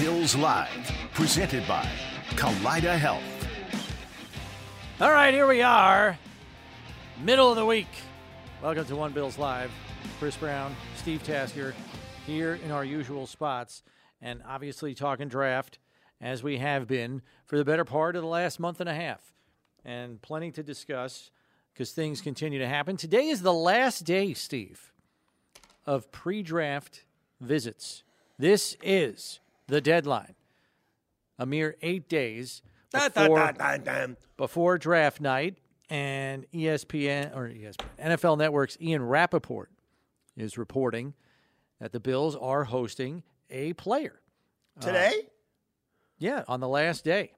Bills Live, presented by Kaleida Health. All right, here we are, middle of the week. Welcome to One Bills Live. Chris Brown, Steve Tasker, here in our usual spots, and obviously talking draft as we have been for the better part of the last month and a half, and plenty to discuss because things continue to happen. Today is the last day, Steve, of pre-draft visits. This is the deadline. A mere eight days before, before draft night, and ESPN or ESPN, NFL Network's Ian Rapoport is reporting that the Bills are hosting a player. Uh, Today? Yeah, on the last day.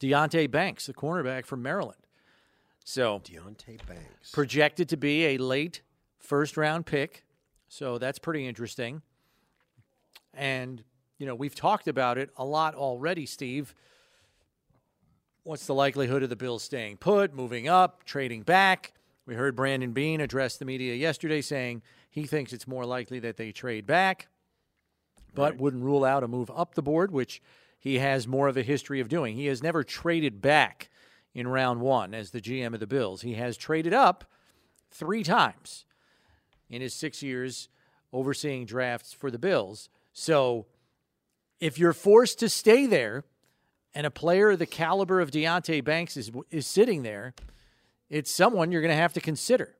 Deonte Banks, the cornerback from Maryland. So Deonte Banks. projected to be a late first round pick. So that's pretty interesting. And, you know, we've talked about it a lot already, Steve. What's the likelihood of the Bills staying put, moving up, trading back? We heard Brandon Beane address the media yesterday saying he thinks it's more likely that they trade back, but wouldn't rule out a move up the board, which he has more of a history of doing. He has never traded back in round one as the GM of the Bills. He has traded up three times in his six years overseeing drafts for the Bills. So if you're forced to stay there and a player of the caliber of Deonte Banks is, is sitting there, it's someone you're going to have to consider,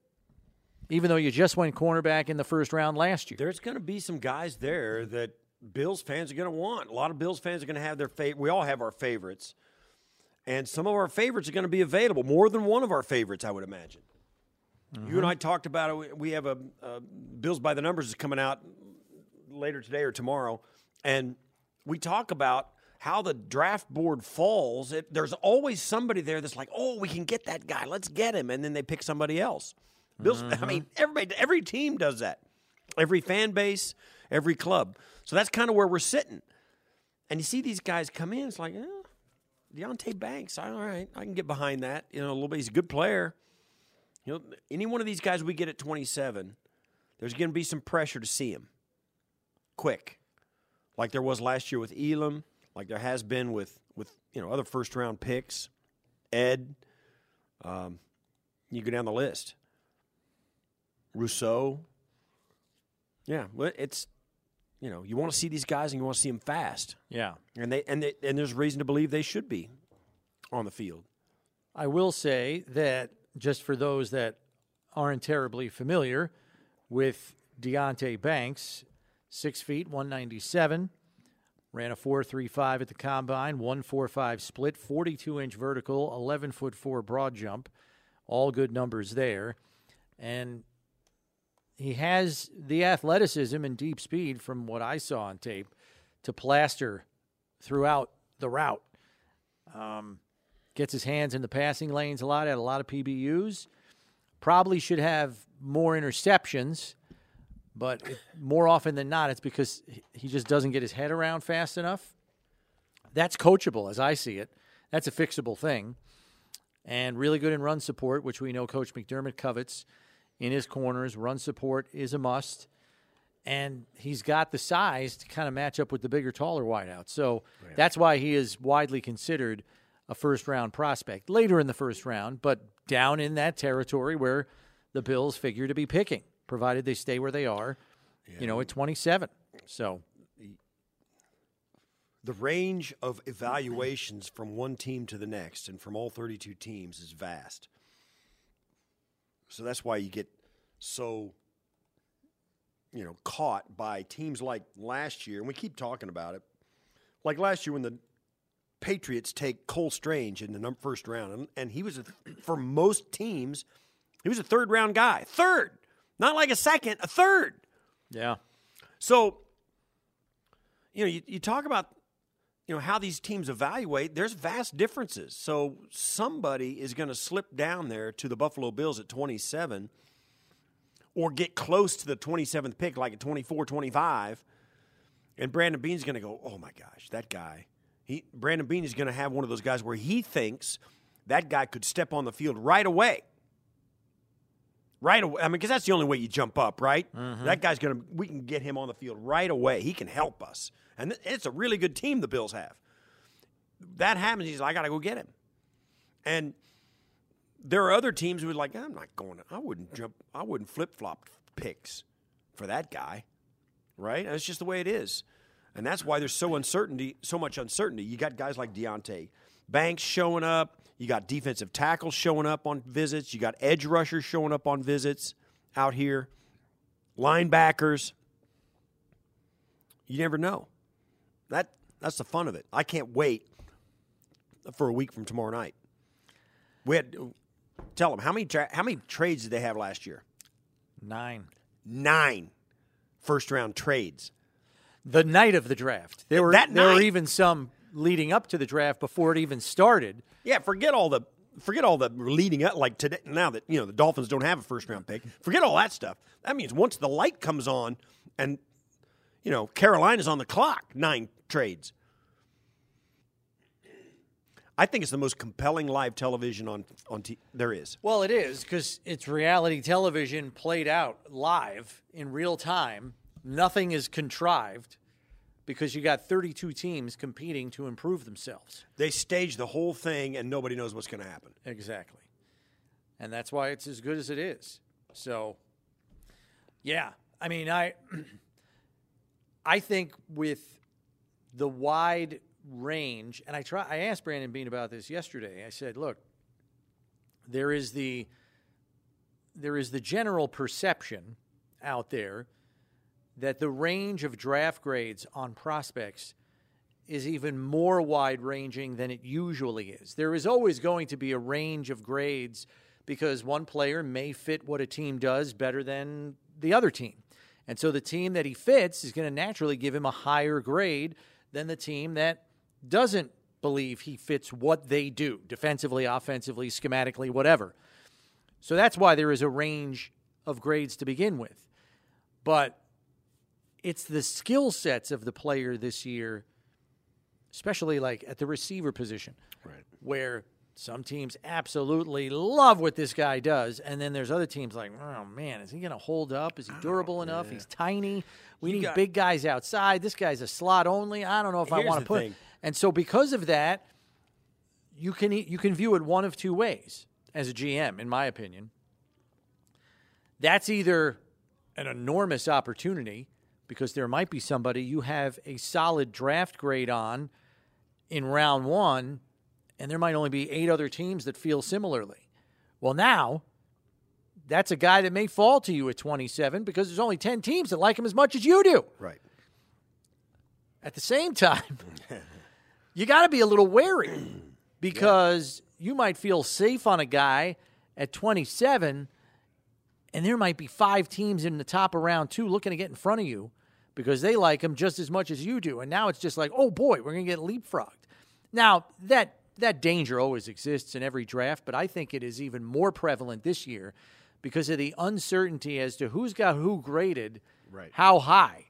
even though you just went cornerback in the first round last year. There's going to be some guys there that Bills fans are going to want. A lot of Bills fans are going to have their favorite. We all have our favorites. And some of our favorites are going to be available. More than one of our favorites, I would imagine. You and mm-hmm. I talked about it. We have a, a Bills by the Numbers is coming out later today or tomorrow. And we talk about how the draft board falls. It, there's always somebody there that's like, oh, we can get that guy. Let's get him. And then they pick somebody else. Bills, I mean, everybody, every team does that. Every fan base, every club. So that's kind of where we're sitting. And you see these guys come in, it's like, eh, Deonte Banks, all right, I can get behind that. You know, a little bit. He's a good player. You know, any one of these guys we get at 27, there's going to be some pressure to see him quick, like there was last year with Elam, like there has been with with you know other first round picks, Ed. Um, you go down the list. Rousseau. Yeah, well, it's you know you want to see these guys and you want to see them fast, Yeah. and they and they, and there's reason to believe they should be on the field. I will say that just for those that aren't terribly familiar with Deonte Banks, six feet, 197, ran a 4.35 at the combine, 1.45 split, 42 inch vertical, 11 foot four broad jump, all good numbers there. And he has the athleticism and deep speed from what I saw on tape to plaster throughout the route. Um, gets his hands in the passing lanes a lot, had a lot of PBUs. Probably should have more interceptions, but it, more often than not, it's because he- just doesn't get his head around fast enough. That's coachable, as I see it. That's a fixable thing. And really good in run support, which we know Coach McDermott covets in his corners. Run support is a must. And he's got the size to kind of match up with the bigger, taller wideout. So that's why he is widely considered a first round prospect later in the first round, but down in that territory where the Bills figure to be picking, provided they stay where they are, you know, at 27. So, the range of evaluations from one team to the next and from all 32 teams is vast. So that's why you get so you know caught by teams like last year and we keep talking about it. Like last year when the Patriots take Cole Strange in the first round and, and he was a, for most teams he was a third round guy. Third. Not like a second, a third. yeah. So, you know, you, you talk about, you know, how these teams evaluate, there's vast differences. So somebody is going to slip down there to the Buffalo Bills at 27 or get close to the 27th pick, like at 24, 25. And Brandon Beane's going to go, oh my gosh, that guy. He, Brandon Beane is going to have one of those guys where he thinks that guy could step on the field right away. Right away. I mean, because that's the only way you jump up, right? Mm-hmm. That guy's gonna. We can get him on the field right away. He can help us, and th- it's a really good team the Bills have. That happens. He's like, I got to go get him, and there are other teams who are like, I'm not going. To, I wouldn't jump. I wouldn't flip flop picks for that guy, right? That's just the way it is, and that's why there's so uncertainty, so much uncertainty. You got guys like Deonte Banks showing up. You got defensive tackles showing up on visits. You got edge rushers showing up on visits out here. Linebackers. You never know. That that's the fun of it. I can't wait for a week from tomorrow night. We had tell them how many tra- how many trades did they have last year? Nine. Nine first round trades. The night of the draft. There were That there were even some leading up to the draft before it even started. Yeah, forget all the forget all the leading up like today now that you know the Dolphins don't have a first round pick. Forget all that stuff. That means once the light comes on and you know Carolina's on the clock, nine trades. I think it's the most compelling live television on on t- there is. Well, it is because it's reality television played out live in real time. Nothing is contrived because you got 32 teams competing to improve themselves. They stage the whole thing and nobody knows what's going to happen. Exactly. And that's why it's as good as it is. So, yeah. I mean, I I think with the wide range, and I try I asked Brandon Beane about this yesterday. I said, look, there is the there is the general perception out there that the range of draft grades on prospects is even more wide ranging than it usually is. There is always going to be a range of grades because one player may fit what a team does better than the other team. And so the team that he fits is going to naturally give him a higher grade than the team that doesn't believe he fits what they do defensively, offensively, schematically, whatever. So that's why there is a range of grades to begin with. But it's the skill sets of the player this year, especially like at the receiver position, Right. where some teams absolutely love what this guy does, and then there's other teams like, oh man, is he going to hold up? Is he durable enough? He's tiny. We You need got- big guys outside. This guy's a slot only. I don't know if I want to put. thing. And so because of that, you can you can view it one of two ways as a GM, in my opinion. That's either an enormous opportunity because there might be somebody you have a solid draft grade on in round one, and there might only be eight other teams that feel similarly. Well, now that's a guy that may fall to you at 27 because there's only 10 teams that like him as much as you do. Right. At the same time, you got to be a little wary because you might feel safe on a guy at 27, and there might be five teams in the top of round two looking to get in front of you because they like him just as much as you do. And now it's just like, oh boy, we're going to get leapfrogged. Now, that, that danger always exists in every draft, but I think it is even more prevalent this year because of the uncertainty as to who's got who graded Right. how high.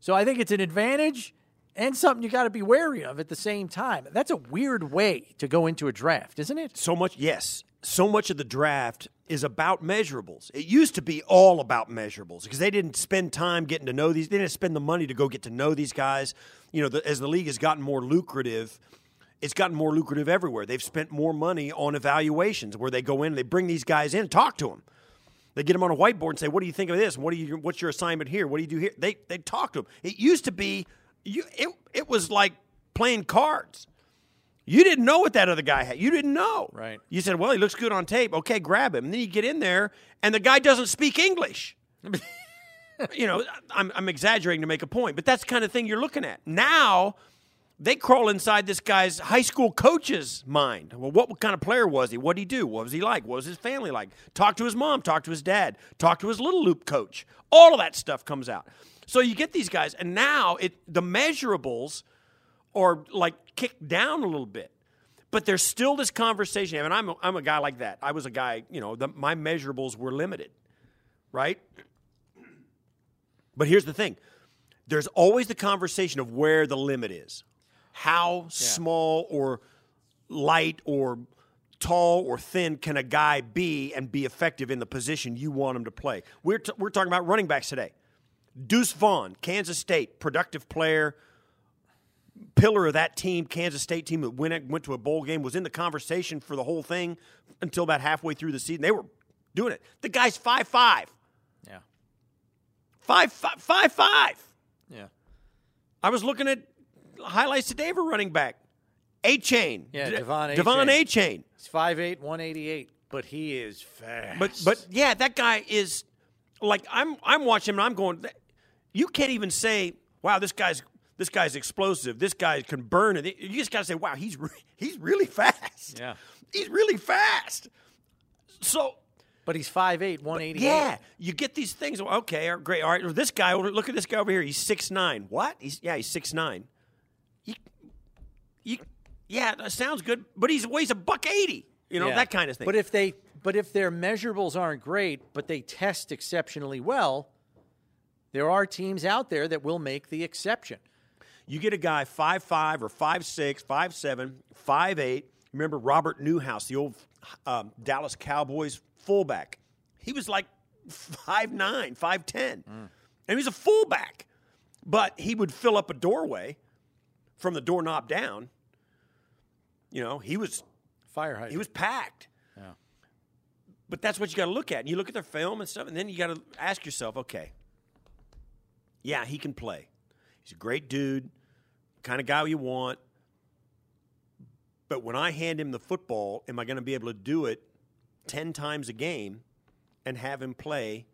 So I think it's an advantage and something you got to be wary of at the same time. That's a weird way to go into a draft, isn't it? So much, yes. So much of the draft is about measurables. It used to be all about measurables because they didn't spend time getting to know these. They didn't spend the money to go get to know these guys. You know, the, as the league has gotten more lucrative, it's gotten more lucrative everywhere. They've spent more money on evaluations where they go in, they bring these guys in, and talk to them. They get them on a whiteboard and say, "What do you think of this? What do you? What's your assignment here? What do you do here?" They they talk to them. It used to be you. It it was like playing cards. You didn't know what that other guy had. You didn't know. Right. You said, "Well, he looks good on tape. Okay, grab him." And then you get in there, and the guy doesn't speak English. you know, I'm I'm exaggerating to make a point, but that's the kind of thing you're looking at now. They crawl inside this guy's high school coach's mind. Well, what kind of player was he? What did he do? What was he like? What was his family like? Talk to his mom, talk to his dad, talk to his little loop coach. All of that stuff comes out. So you get these guys, and now it the measurables are like kicked down a little bit. But there's still this conversation. And I'm a, I'm a guy like that. I was a guy, you know, the, my measurables were limited, right? But here's the thing there's always the conversation of where the limit is. How small or light or tall or thin can a guy be and be effective in the position you want him to play? We're, t- we're talking about running backs today. Deuce Vaughn, Kansas State, productive player, pillar of that team, Kansas State team that went, went to a bowl game, was in the conversation for the whole thing until about halfway through the season. They were doing it. The guy's five five, Yeah. five five, five five. Yeah. I was looking at highlights today of a running back. Achane. Yeah, Devon A. Devon Chain. A. Chain. He's 5'8", 188, but he is fast. But but yeah, that guy is like I'm I'm watching him and I'm going you can't even say, wow, this guy's this guy's explosive. This guy can burn it. You just got to say, wow, he's re- he's really fast. Yeah. He's really fast. So but he's 5'8", 188. yeah, you get these things. Okay, great. All right, this guy. Look at this guy over here. He's six nine. What? He's yeah, he's six nine. You, yeah, that sounds good. But he's weighs a buck eighty. You know Yeah. that kind of thing. But if they but if their measurables aren't great, but they test exceptionally well, there are teams out there that will make the exception. you get a guy five five or five six, five seven, five eight. Remember Robert Newhouse, the old um, Dallas Cowboys fullback. He was like five nine, five ten, and he was a fullback. But he would fill up a doorway from the doorknob down. You know, he was Fire hydrant. he was packed. Yeah. But that's what you got to look at. And you look at their film and stuff, and then you got to ask yourself, okay, yeah, he can play. He's a great dude, kind of guy you want. But when I hand him the football, am I going to be able to do it 10 times a game and have him play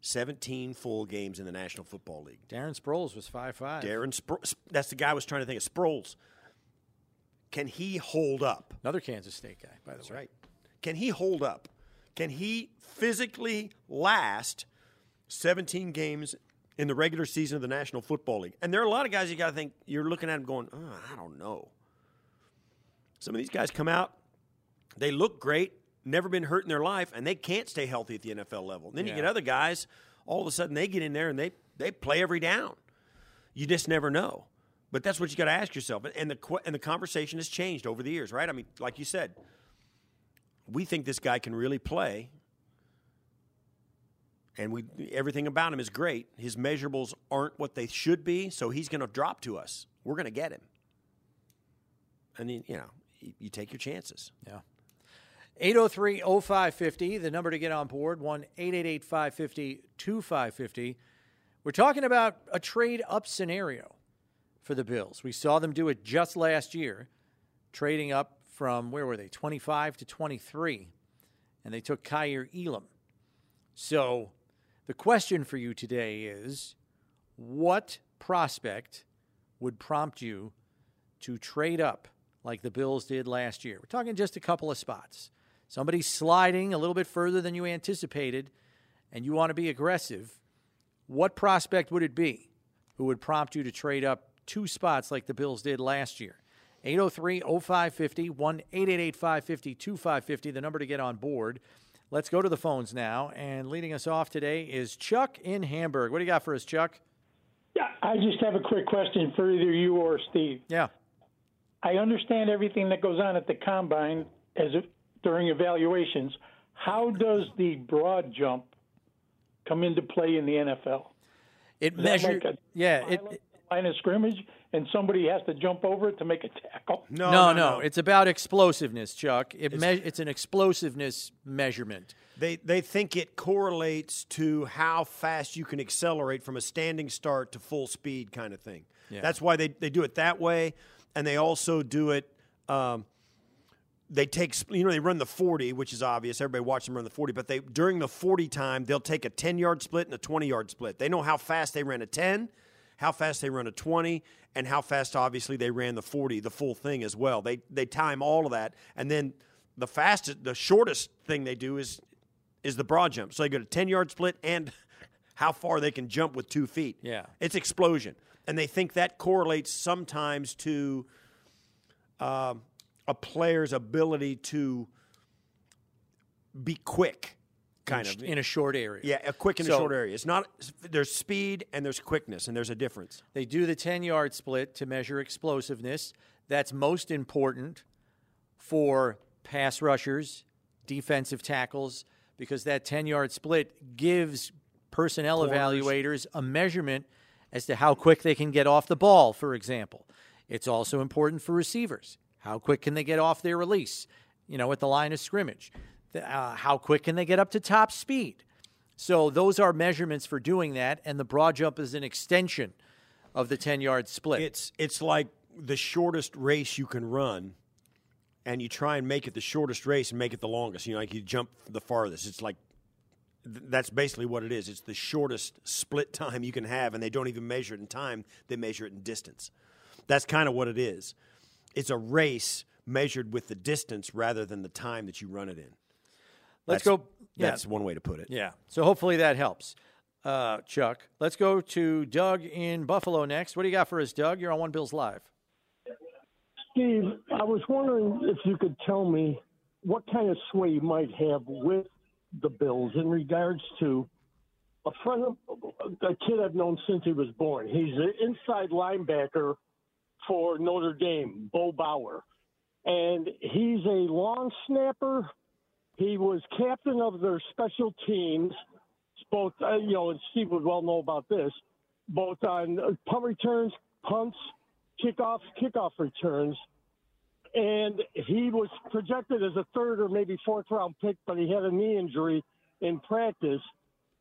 17 full games in the National Football League? Darren Sproles was 5'5". Darren Spro- that's the guy I was trying to think of. Sproles. Can he hold up? Another Kansas State guy, by the That's way. right. Can he hold up? Can he physically last 17 games in the regular season of the National Football League? And there are a lot of guys you got to think you're looking at them going, oh, I don't know. Some of these guys come out, they look great, never been hurt in their life, and they can't stay healthy at the NFL level. And then you get other guys, all of a sudden they get in there and they they play every down. You just never know. But that's what you got to ask yourself. And the and the conversation has changed over the years, right? I mean, like you said, we think this guy can really play, and we everything about him is great. His measurables aren't what they should be, so he's going to drop to us. We're going to get him, and then, you know, you, you take your chances. Yeah. 803-0550, the number to get on board, 1-888-550-2550. We're talking about a trade up scenario for the Bills. We saw them do it just last year, trading up from where were they? 25 to 23. And they took Kaiir Elam. So, the question for you today is what prospect would prompt you to trade up like the Bills did last year. We're talking just a couple of spots. Somebody's sliding a little bit further than you anticipated, and you want to be aggressive. What prospect would it be who would prompt you to trade up two spots like the Bills did last year? 803 0550, 1 888 550 2550, the number to get on board. Let's go to the phones now. And leading us off today is Chuck in Hamburg. What do you got for us, Chuck? Yeah, I just have a quick question for either you or Steve. Yeah. I understand everything that goes on at the combine as it, during evaluations. How does the broad jump come into play in the NFL? It measured. like yeah. It, line of scrimmage, and somebody has to jump over it to make a tackle. No, no, no It's about explosiveness, Chuck. It me- it's an explosiveness measurement. They they think it correlates to how fast you can accelerate from a standing start to full speed kind of thing. Yeah. That's why they, they do it that way, and they also do it. Um, they take you know they run the forty, which is obvious. Everybody watches them run the forty, but they during the forty time they'll take a ten yard split and a twenty yard split. They know how fast they ran a ten, how fast they run a twenty, and how fast obviously they ran the forty, the full thing as well. They they time all of that, and then the fastest, the shortest thing they do is is the broad jump. So they go to 10 yard split and how far they can jump with two feet. Yeah. It's explosion. And they think that correlates sometimes to um, a player's ability to be quick, kind of. in a short area. yeah, a quick in So- a short area. It's not, there's speed and there's quickness, and there's a difference. They do the 10 yard split to measure explosiveness. That's most important for pass rushers, defensive tackles, because that 10 yard split gives personnel evaluators a measurement as to how quick they can get off the ball, for example. It's also important for receivers. How quick can they get off their release, you know, at the line of scrimmage? Uh, how quick can they get up to top speed? So those are measurements for doing that, and the broad jump is an extension of the 10 yard split. It's it's like the shortest race you can run, and you try and make it the shortest race and make it the longest. You know, like you jump the farthest. It's like that's basically what it is. It's the shortest split time you can have, and they don't even measure it in time; they measure it in distance. That's kind of what it is. It's a race measured with the distance rather than the time that you run it in. Let's That's- go. Yeah. That's one way to put it. Yeah. So hopefully that helps, uh, Chuck. Let's go to Doug in Buffalo next. What do you got for us, Doug? You're on One Bills Live. Steve, I was wondering if you could tell me what kind of sway you might have with the Bills in regards to a friend of a kid I've known since he was born. He's an inside linebacker for Notre Dame, Bo Bauer. And he's a long snapper. He was captain of their special teams, both, uh, you know, and Steve would well know about this, both on uh, punt returns, punts, kickoffs, kickoff returns. And he was projected as a third or maybe fourth round pick, but he had a knee injury in practice.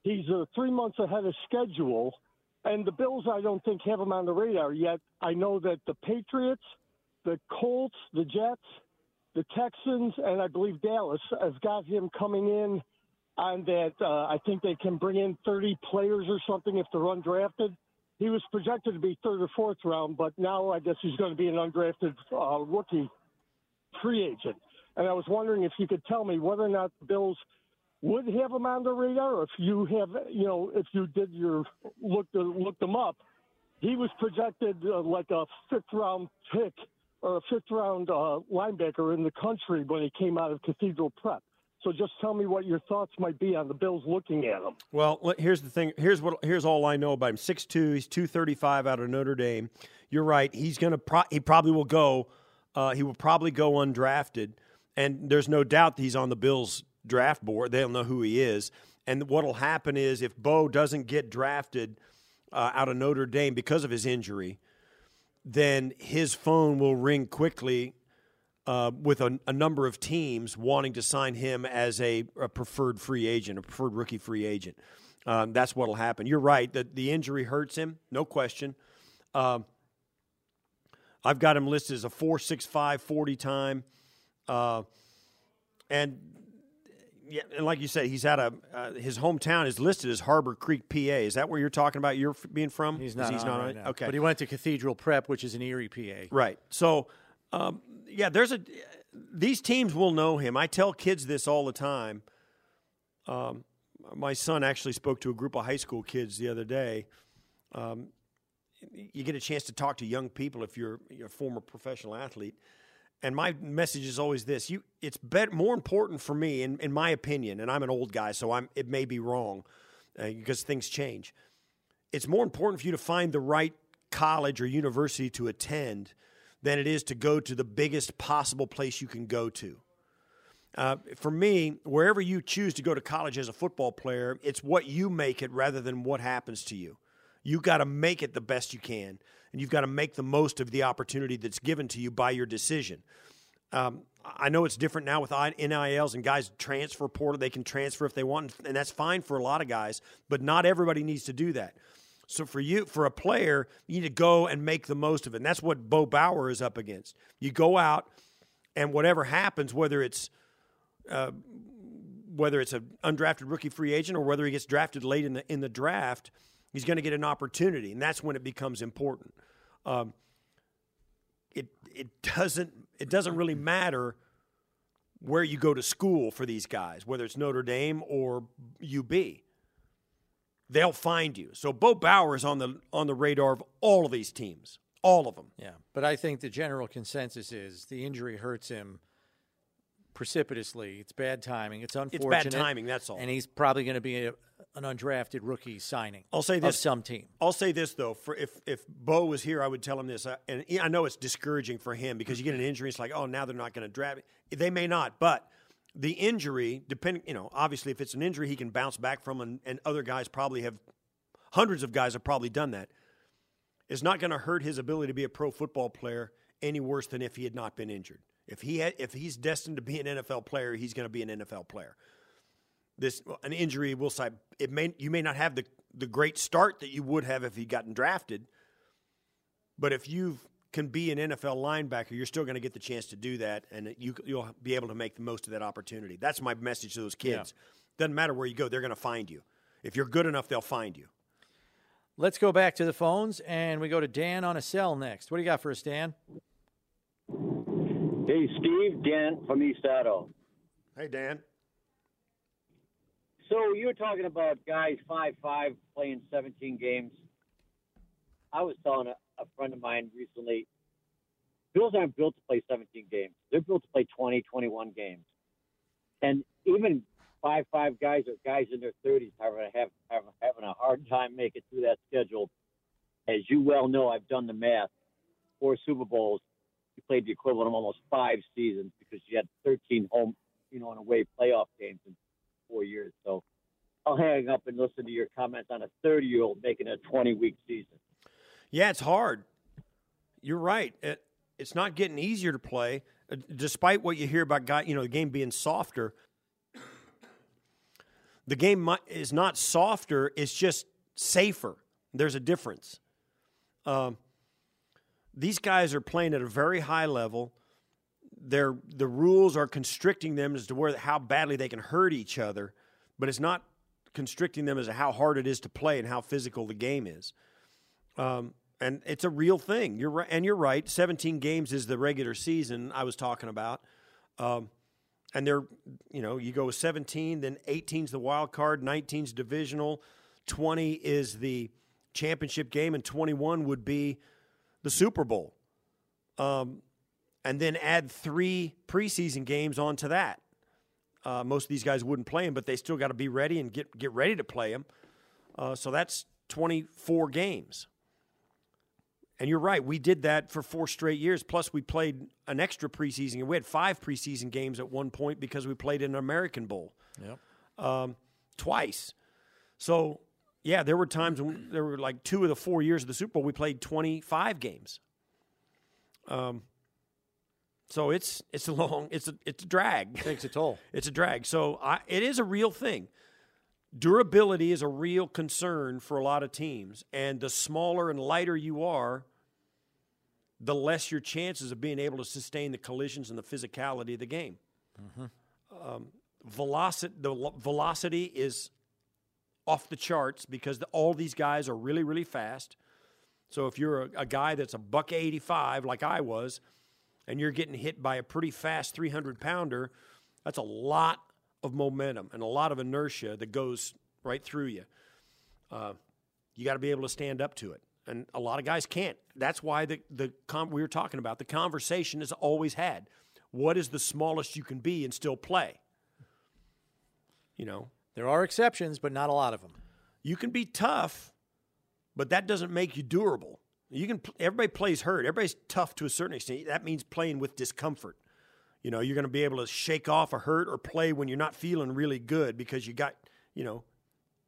He's uh, three months ahead of schedule. And the Bills, I don't think, have him on the radar yet. I know that the Patriots, the Colts, the Jets, the Texans, and I believe Dallas have got him coming in on that. Uh, I think they can bring in 30 players or something if they're undrafted. He was projected to be third or fourth round, but now I guess he's going to be an undrafted uh, rookie free agent. And I was wondering if you could tell me whether or not the Bills would have him on the radar, or if you have, you know, if you did your look to look them up. He was projected uh, like a fifth round pick a fifth round uh, linebacker in the country when he came out of Cathedral Prep. So just tell me what your thoughts might be on the Bills looking at him. Well, here's the thing. Here's what. Here's all I know about him. Six two. He's two thirty five out of Notre Dame. You're right. He's gonna. Pro- he probably will go. Uh, he will probably go undrafted, and there's no doubt that he's on the Bills draft board. They'll know who he is. And what'll happen is if Bo doesn't get drafted uh, out of Notre Dame because of his injury, then his phone will ring quickly uh, with a, a number of teams wanting to sign him as a, a preferred free agent, a preferred rookie free agent. Um, that's what will happen. You're right that the injury hurts him, no question. Um, I've got him listed as a 4.65 40 time. Uh, and yeah, and like you said, he's at a uh, his hometown is listed as Harbor Creek, PA. Is that where you're talking about? You're being from? He's not. He's on not right on it? now. Okay, But he went to Cathedral Prep, which is in Erie, PA. Right. So, um, yeah, there's a. These teams will know him. I tell kids this all the time. Um, my son actually spoke to a group of high school kids the other day. Um, you get a chance to talk to young people if you're, you're a former professional athlete. And my message is always this: you, it's more important for me, in, in my opinion. And I'm an old guy, so I'm. It may be wrong uh, because things change. It's more important for you to find the right college or university to attend than it is to go to the biggest possible place you can go to. Uh, for me, wherever you choose to go to college as a football player, it's what you make it rather than what happens to you. You got to make it the best you can, and you've got to make the most of the opportunity that's given to you by your decision. Um, I know it's different now with NILs and guys transfer portal. They can transfer if they want, and that's fine for a lot of guys, but not everybody needs to do that. So for you, for a player, you need to go and make the most of it. And that's what Bo Bauer is up against. You go out, and whatever happens, whether it's uh, whether it's an undrafted rookie free agent or whether he gets drafted late in the in the draft, he's going to get an opportunity, and that's when it becomes important. Um, it it doesn't it doesn't really matter where you go to school for these guys, whether it's Notre Dame or UB. They'll find you. So Bo Bauer is on the on the radar of all of these teams, all of them. Yeah, but I think the general consensus is the injury hurts him precipitously. It's bad timing. It's unfortunate. It's bad timing. That's all. And he's probably going to be a, an undrafted rookie signing. I'll say of this. some team. I'll say this though: for if if Bo was here, I would tell him this, uh, and I know it's discouraging for him because you get an injury. It's like, oh, now they're not going to draft. They may not, but the injury, depending, you know, obviously, if it's an injury, he can bounce back from, and, and other guys probably have, hundreds of guys have probably done that. Is not going to hurt his ability to be a pro football player any worse than if he had not been injured. If he had, if he's destined to be an NFL player, he's going to be an NFL player. This an injury will say it may you may not have the the great start that you would have if he'd gotten drafted, but if you can be an NFL linebacker, you're still going to get the chance to do that, and you you'll be able to make the most of that opportunity. That's my message to those kids. Doesn't matter where you go, they're going to find you. If you're good enough, they'll find you. Let's go back to the phones and we go to Dan on a cell next. What do you got for us, Dan? Hey, Steve, Dan from East Otto. Hey, Dan. So you were talking about guys five five playing 17 games. I was telling a, a friend of mine recently, Bills aren't built to play 17 games. They're built to play 20, 21 games. And even five five guys or guys in their 30s have, have, have having a hard time making through that schedule. As you well know, I've done the math. Four Super Bowls, you played the equivalent of almost five seasons because you had 13 home, you know, and away playoff games in four years. So I'll hang up and listen to your comments on a 30 year old making a 20 week season. Yeah, it's hard. You're right. It, it's not getting easier to play, uh, despite what you hear about guy. You know, the game being softer. The game is not softer; it's just safer. There's a difference. Um, these guys are playing at a very high level. They're, the rules are constricting them as to where how badly they can hurt each other, but it's not constricting them as to how hard it is to play and how physical the game is. Um, and it's a real thing. You're right, and you're right. 17 games is the regular season I was talking about. Um, and they're, you know, you go with 17, then 18's the wild card, 19's divisional, 20 is the championship game, and 21 would be the Super Bowl. Um, and then add three preseason games onto that. Uh, most of these guys wouldn't play them, but they still got to be ready and get get ready to play them. Uh, so that's 24 games. And you're right, we did that for four straight years. Plus, we played an extra preseason. and We had five preseason games at one point because we played in an American Bowl Yep. um, twice. So, yeah, there were times when there were like two of the four years of the Super Bowl we played 25 games. Um, so it's it's a long it's a it's a drag. Takes a toll. It's a drag. So I, it is a real thing. Durability is a real concern for a lot of teams, and the smaller and lighter you are, the less your chances of being able to sustain the collisions and the physicality of the game. Um, velocity, the lo- velocity is off the charts because the, all these guys are really, really fast. So if you're a, a guy that's a buck 85 like I was, and you're getting hit by a pretty fast 300 pounder, that's a lot of momentum and a lot of inertia that goes right through you. Uh, you got to be able to stand up to it, and a lot of guys can't. That's why the the com- we were talking about the conversation is always had. What is the smallest you can be and still play? You know, There are exceptions, but not a lot of them. you can be tough, but that doesn't make you durable. You can everybody plays hurt. Everybody's tough to a certain extent. That means playing with discomfort. You know, you're going to be able to shake off a hurt or play when you're not feeling really good because you got, you know,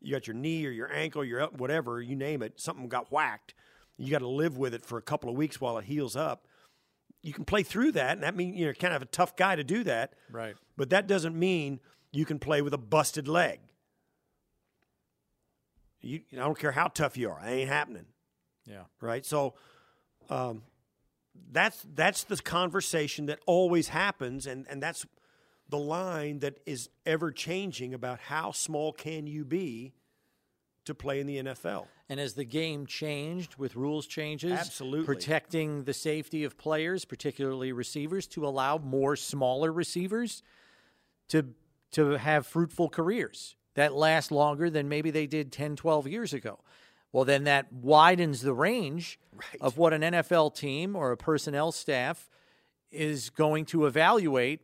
you got your knee or your ankle, your whatever, you name it, something got whacked. You got to live with it for a couple of weeks while it heals up. You can play through that, and that means you're kind of a tough guy to do that. Right. But that doesn't mean you can play with a busted leg. You, I don't care how tough you are. It ain't happening Yeah. right? So um, that's that's the conversation that always happens, and and that's the line that is ever changing about how small can you be to play in the NFL. And as the game changed with rules changes, Absolutely. protecting the safety of players, particularly receivers, to allow more smaller receivers to to have fruitful careers that last longer than maybe they did 10, 12 years ago. Well, then that widens the range of what an NFL team or a personnel staff is going to evaluate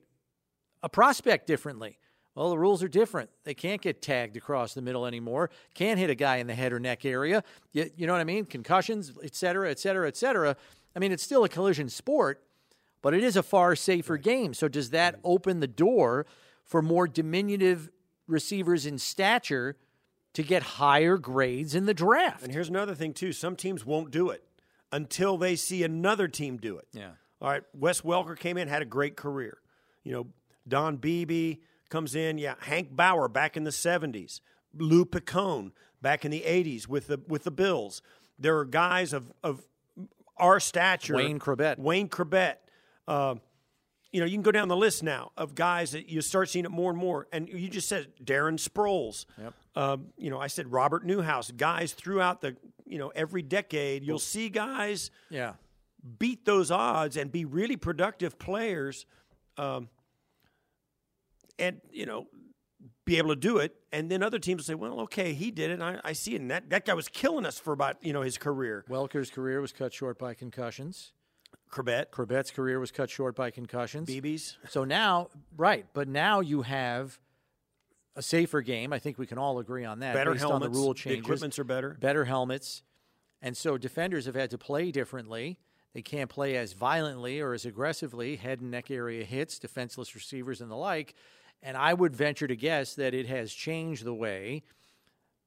a prospect differently. Well, the rules are different. They can't get tagged across the middle anymore. Can't hit a guy in the head or neck area. You, you know what I mean? Concussions, et cetera, et cetera, et cetera. I mean, it's still a collision sport, but it is a far safer game. So does that open the door for more diminutive receivers in stature to get higher grades in the draft? And here's another thing too: some teams won't do it until they see another team do it. Yeah. All right. Wes Welker came in, had a great career. You know, Don Beebe comes in. Yeah, Hank Bauer back in the '70s. Lou Piccone back in the '80s with the with the Bills. There are guys of of our stature. Wayne Chrebet. Wayne Chrebet. Uh, you know, you can go down the list now of guys that you start seeing it more and more. And you just said Darren Sproles. Yep. Um, you know, I said Robert Newhouse. Guys throughout the, you know, every decade, you'll see guys Yeah. beat those odds and be really productive players, um, and you know, be able to do it. And then other teams will say, "Well, okay, he did it. I, I see it. And that that guy was killing us for about you know his career." Welker's career was cut short by concussions. Chrebet, Chrebet's career was cut short by concussions. Beebe's. So now, right, but now you have a safer game. I think we can all agree on that. better helmets. on the rule The changes. equipments are better. better helmets. And so defenders have had to play differently. They can't play as violently or as aggressively, head and neck area hits, defenseless receivers, and the like. And I would venture to guess that it has changed the way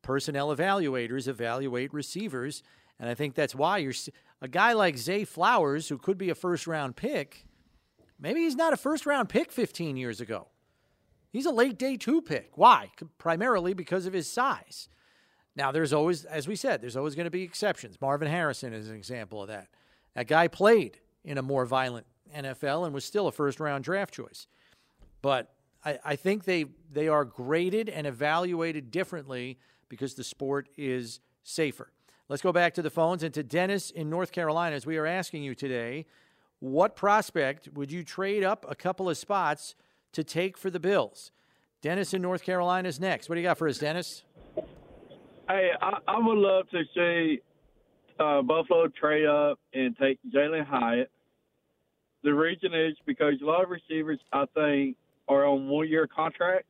personnel evaluators evaluate receivers. And I think that's why you're a guy like Zay Flowers, who could be a first round pick. Maybe he's not a first round pick 15 years ago. He's a late day two pick. Why? Primarily because of his size. Now, there's always, as we said, there's always going to be exceptions. Marvin Harrison is an example of that. That guy played in a more violent NFL and was still a first round draft choice. But I, I think they they are graded and evaluated differently because the sport is safer. Let's go back to the phones and to Dennis in North Carolina as we are asking you today, what prospect would you trade up a couple of spots to take for the Bills? Dennis in North Carolina is next. What do you got for us, Dennis? Hey, I, I would love to see uh, Buffalo trade up and take Jalin Hyatt. The reason is because a lot of receivers, I think, are on one year contracts,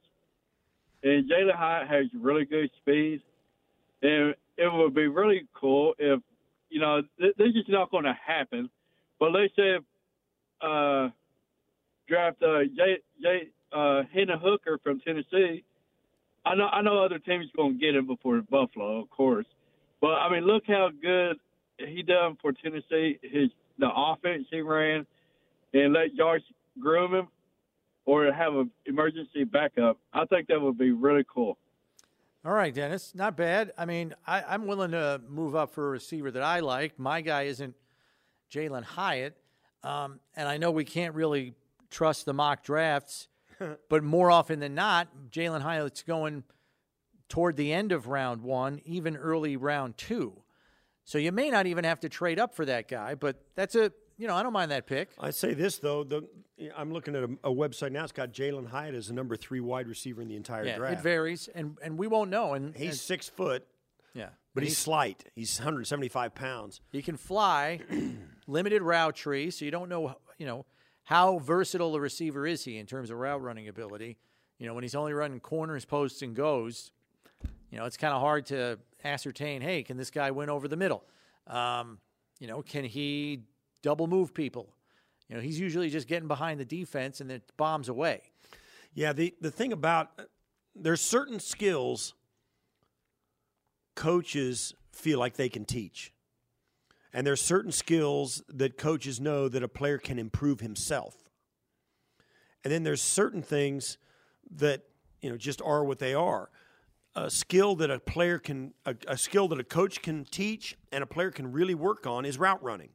and Jalin Hyatt has really good speed. And it would be really cool if, you know, th- this is not going to happen, but let's say if, uh, draft uh, Jay, Jay, uh, Henry Hooker from Tennessee. I know I know other teams going to get him before Buffalo, of course, but I mean, look how good he done for Tennessee. His the offense he ran, and let Josh groom him, or have an emergency backup. I think that would be really cool. All right, Dennis, not bad. I mean, I, I'm willing to move up for a receiver that I like. My guy isn't Jalin Hyatt, um, and I know we can't really trust the mock drafts, but more often than not, Jalin Hyatt's going toward the end of round one, even early round two. So you may not even have to trade up for that guy, but that's a you know I don't mind that pick. I'd say this though. The, I'm looking at a, a website now. It's got Jalin Hyatt as the number three wide receiver in the entire Yeah, draft. it varies, and and we won't know. And He's and- six foot, yeah, but he's slight. He's 175 pounds. He can fly, limited route tree, so you don't know, you know, how versatile a receiver is he in terms of route running ability. You know, when he's only running corners, posts, and goes, you know, it's kind of hard to ascertain. Hey, can this guy win over the middle? Um, you know, can he double move people? You know, he's usually just getting behind the defense and it bombs away. Yeah, the, the thing about uh, there's certain skills coaches feel like they can teach. And there's certain skills that coaches know that a player can improve himself. And then there's certain things that, you know, just are what they are. A skill that a player can a, a skill that a coach can teach and a player can really work on is route running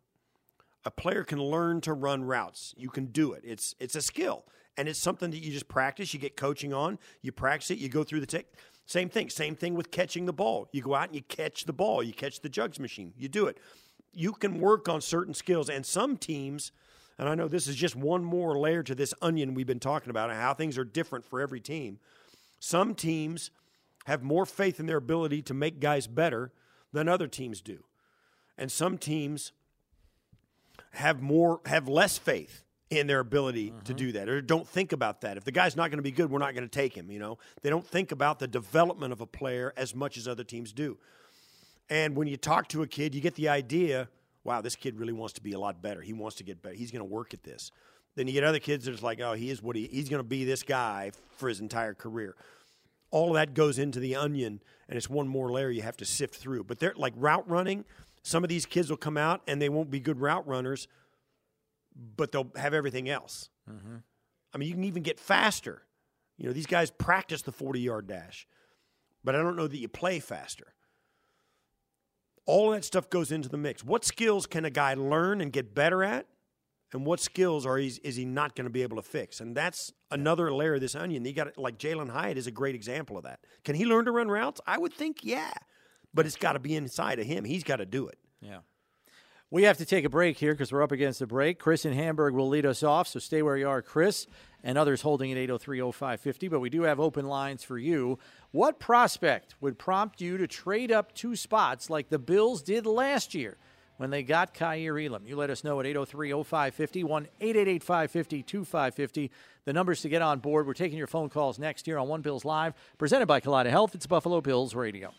a player can learn to run routes. You can do it. It's it's a skill, and it's something that you just practice. You get coaching on. You practice it. You go through the tech. Same thing. Same thing with catching the ball. You go out and you catch the ball. You catch the jugs machine. You do it. You can work on certain skills, and some teams. And I know this is just one more layer to this onion we've been talking about, and how things are different for every team. Some teams have more faith in their ability to make guys better than other teams do, and some teams have more have less faith in their ability to Mm-hmm. do that or don't think about that. If the guy's not going to be good, we're not going to take him, you know. They don't think about the development of a player as much as other teams do. And when you talk to a kid, you get the idea, wow, this kid really wants to be a lot better. He wants to get better. He's going to work at this. Then you get other kids that are like, oh, he is what he he's going to be this guy for his entire career. All of that goes into the onion, and it's one more layer you have to sift through. But they're like route running. Some of these kids will come out and they won't be good route runners, but they'll have everything else. Mm-hmm. I mean, you can even get faster. You know, these guys practice the 40 yard dash, but I don't know that you play faster. All that stuff goes into the mix. What skills can a guy learn and get better at? And what skills are he, is he not going to be able to fix? And that's another layer of this onion. You got like Jalin Hyatt is a great example of that. Can he learn to run routes? I would think yeah, but it's got to be inside of him. He's got to do it. Yeah. We have to take a break here because we're up against the break. Chris in Hamburg will lead us off, so stay where you are, Chris, and others holding at 803 0550. But we do have open lines for you. What prospect would prompt you to trade up two spots like the Bills did last year when they got Kaiir Elam? You let us know at 803 0550, 1 888 550 2550. The numbers to get on board. We're taking your phone calls next year on One Bills Live, presented by Kaleida Health. It's Buffalo Bills Radio.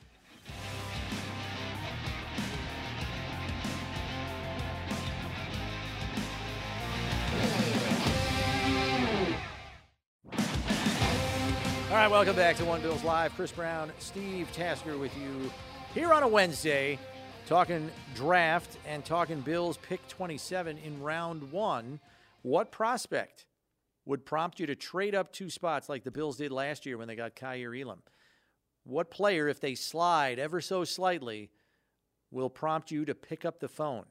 All right, welcome back to One Bills Live. Chris Brown, Steve Tasker with you here on a Wednesday, talking draft and talking Bills pick 27 in round one. What prospect would prompt you to trade up two spots like the Bills did last year when they got Kaiir Elam? What player, if they slide ever so slightly, will prompt you to pick up the phone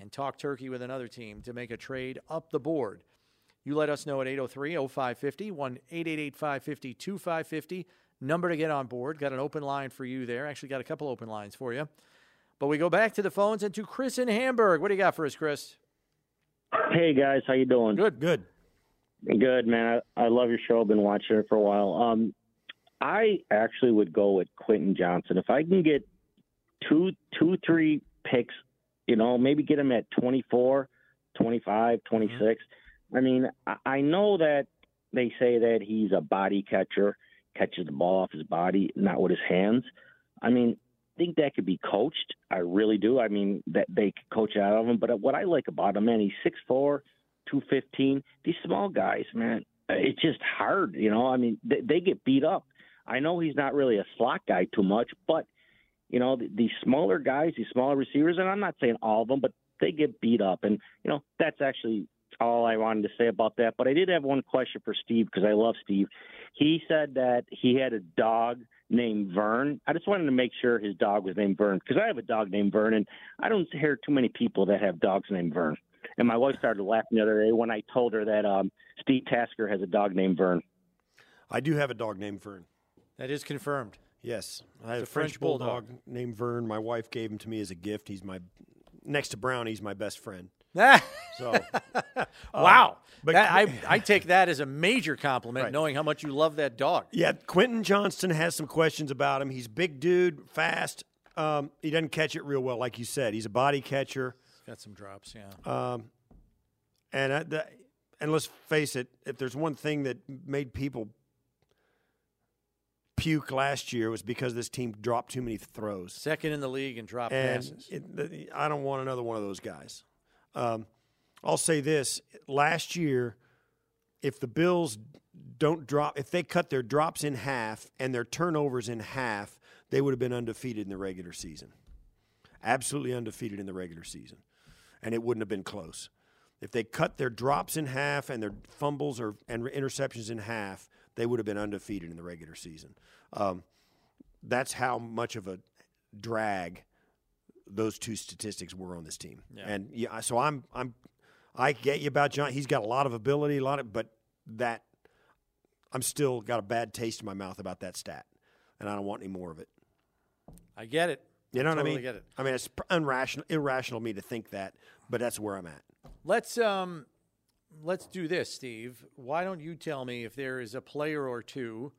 and talk turkey with another team to make a trade up the board? You let us know at 803 0550, 1 888 550 2550. Number to get on board. Got an open line for you there. Actually, got a couple open lines for you. But we go back to the phones and to Chris in Hamburg. What do you got for us, Chris? Hey guys, how you doing? Good. Good. Good, man. I, I love your show. I've been watching it for a while. Um, I actually would go with Quentin Johnston if I can get two, two, three picks. You know, maybe get him at 24, 25, 26. I mean, I, know that they say that he's a body catcher, catches the ball off his body, not with his hands. I mean, I think that could be coached. I really do. I mean, that they could coach out of him. But what I like about him, man, he's six four, two fifteen. These small guys, man, it's just hard. You know, I mean, they, they get beat up. I know he's not really a slot guy too much, but you know, the, these smaller guys, these smaller receivers, and I'm not saying all of them, but they get beat up, and you know, that's actually all I wanted to say about that. But I did have one question for Steve because I love Steve. He said that he had a dog named Vern. I just wanted to make sure his dog was named Vern because I have a dog named Vern, and I don't hear too many people that have dogs named Vern. And my wife started laughing the other day when I told her that um, Steve Tasker has a dog named Vern. I do have a dog named Vern. That is confirmed. Yes, I have a a French, French bulldog. bulldog named Vern. My wife gave him to me as a gift. He's my next to Brown. He's my best friend. So wow. but- That- I, I take that as a major compliment, Right. knowing how much you love that dog. yeah, Quentin Johnston has some questions about him. He's big dude, fast. Um, he doesn't catch it real well, like you said. He's a body catcher, Got some drops, yeah. um, and I, the, and let's face it, if there's one thing that made people puke last year, was because this team dropped too many throws. Second in the league and drop and passes. it, the, I don't want another one of those guys. Um, I'll say this: last year, if the Bills don't drop, if they cut their drops in half and their turnovers in half, they would have been undefeated in the regular season. Absolutely undefeated in the regular season, and it wouldn't have been close. If they cut their drops in half and their fumbles or and interceptions in half, they would have been undefeated in the regular season. Um, that's how much of a drag those two statistics were on this team. And yeah, so I'm I'm I get you about John. He's got a lot of ability, a lot of, but that I'm still got a bad taste in my mouth about that stat, and I don't want any more of it. I get it. You know what I Totally mean? get it. I mean, it's irrational, irrational of me to think that, but that's where I'm at. Let's um, let's do this, Steve. Why don't you tell me if there is a player or two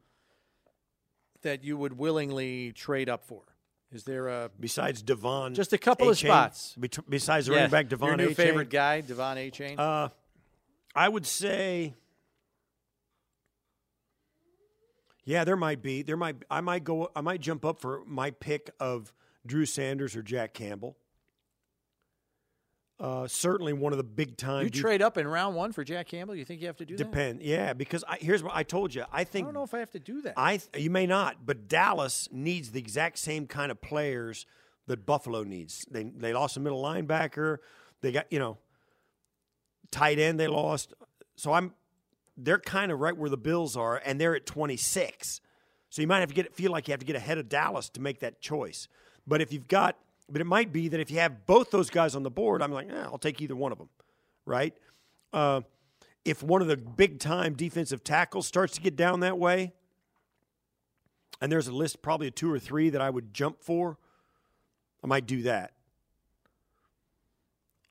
that you would willingly trade up for? Is there a Besides Devon, Just a couple of Achane, spots. bet- Besides the Yeah, running back Devon, your new Achane, favorite guy, Devon Achane? Uh, I would say, yeah, there might be. There might. I might go. I might jump up for my pick of Drew Sanders or Jack Campbell. Uh, certainly one of the big time. You trade up in round one for Jack Campbell? You think you have to do that? Depend. Yeah, because I, here's what I told you. I think I don't know if I have to do that. I you may not, but Dallas needs the exact same kind of players that Buffalo needs. They they lost a middle linebacker. They got you know tight end. They lost. So I'm they're kind of right where the Bills are, and they're at 26. So you might have to get feel like you have to get ahead of Dallas to make that choice. But if you've got, but it might be that if you have both those guys on the board, I'm like, eh, I'll take either one of them, right? Uh, if one of the big time defensive tackles starts to get down that way, and there's a list probably of two or three that I would jump for, I might do that.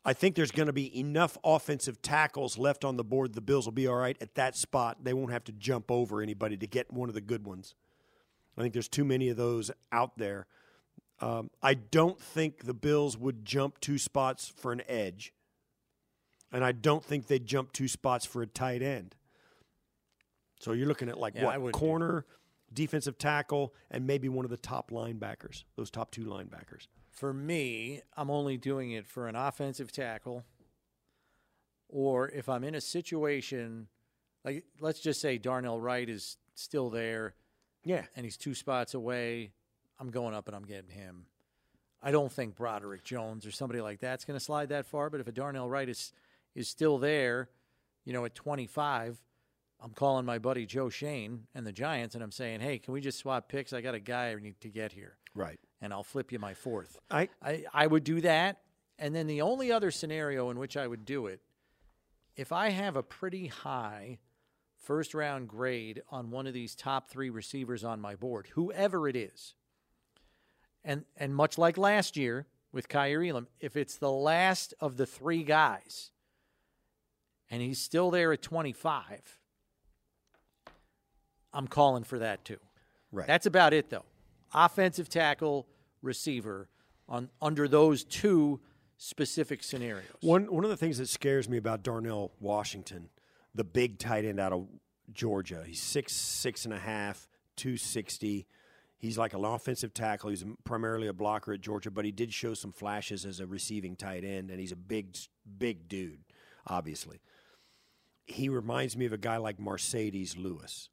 I think there's going to be enough offensive tackles left on the board. The Bills will be all right at that spot. They won't have to jump over anybody to get one of the good ones. I think there's too many of those out there. Um, I don't think the Bills would jump two spots for an edge, and I don't think they'd jump two spots for a tight end. So you're looking at like Yeah, what corner, defensive tackle, and maybe one of the top linebackers. Those top two linebackers. For me, I'm only doing it for an offensive tackle, or if I'm in a situation like let's just say Darnell Wright is still there, Yeah, and he's two spots away. I'm going up and I'm getting him. I don't think Broderick Jones or somebody like that's going to slide that far. But if a Darnell Wright is is still there, you know, at 25, I'm calling my buddy Joe Schoen and the Giants, and I'm saying, hey, can we just swap picks? I got a guy I need to get here, right. and I'll flip you my fourth. I I, I would do that. And then the only other scenario in which I would do it, if I have a pretty high first round grade on one of these top three receivers on my board, whoever it is, and and much like last year with Kaiir Elam, if it's the last of the three guys and he's still there at 25, I'm calling for that too. right. That's about it, though. Offensive tackle, receiver, on under those two specific scenarios. One one of the things that scares me about Darnell Washington, the big tight end out of Georgia, he's six six and a half, two sixty. He's like an offensive tackle. He's primarily a blocker at Georgia, but he did show some flashes as a receiving tight end, and he's a big big dude, obviously. He reminds me of a guy like Marcedes Lewis.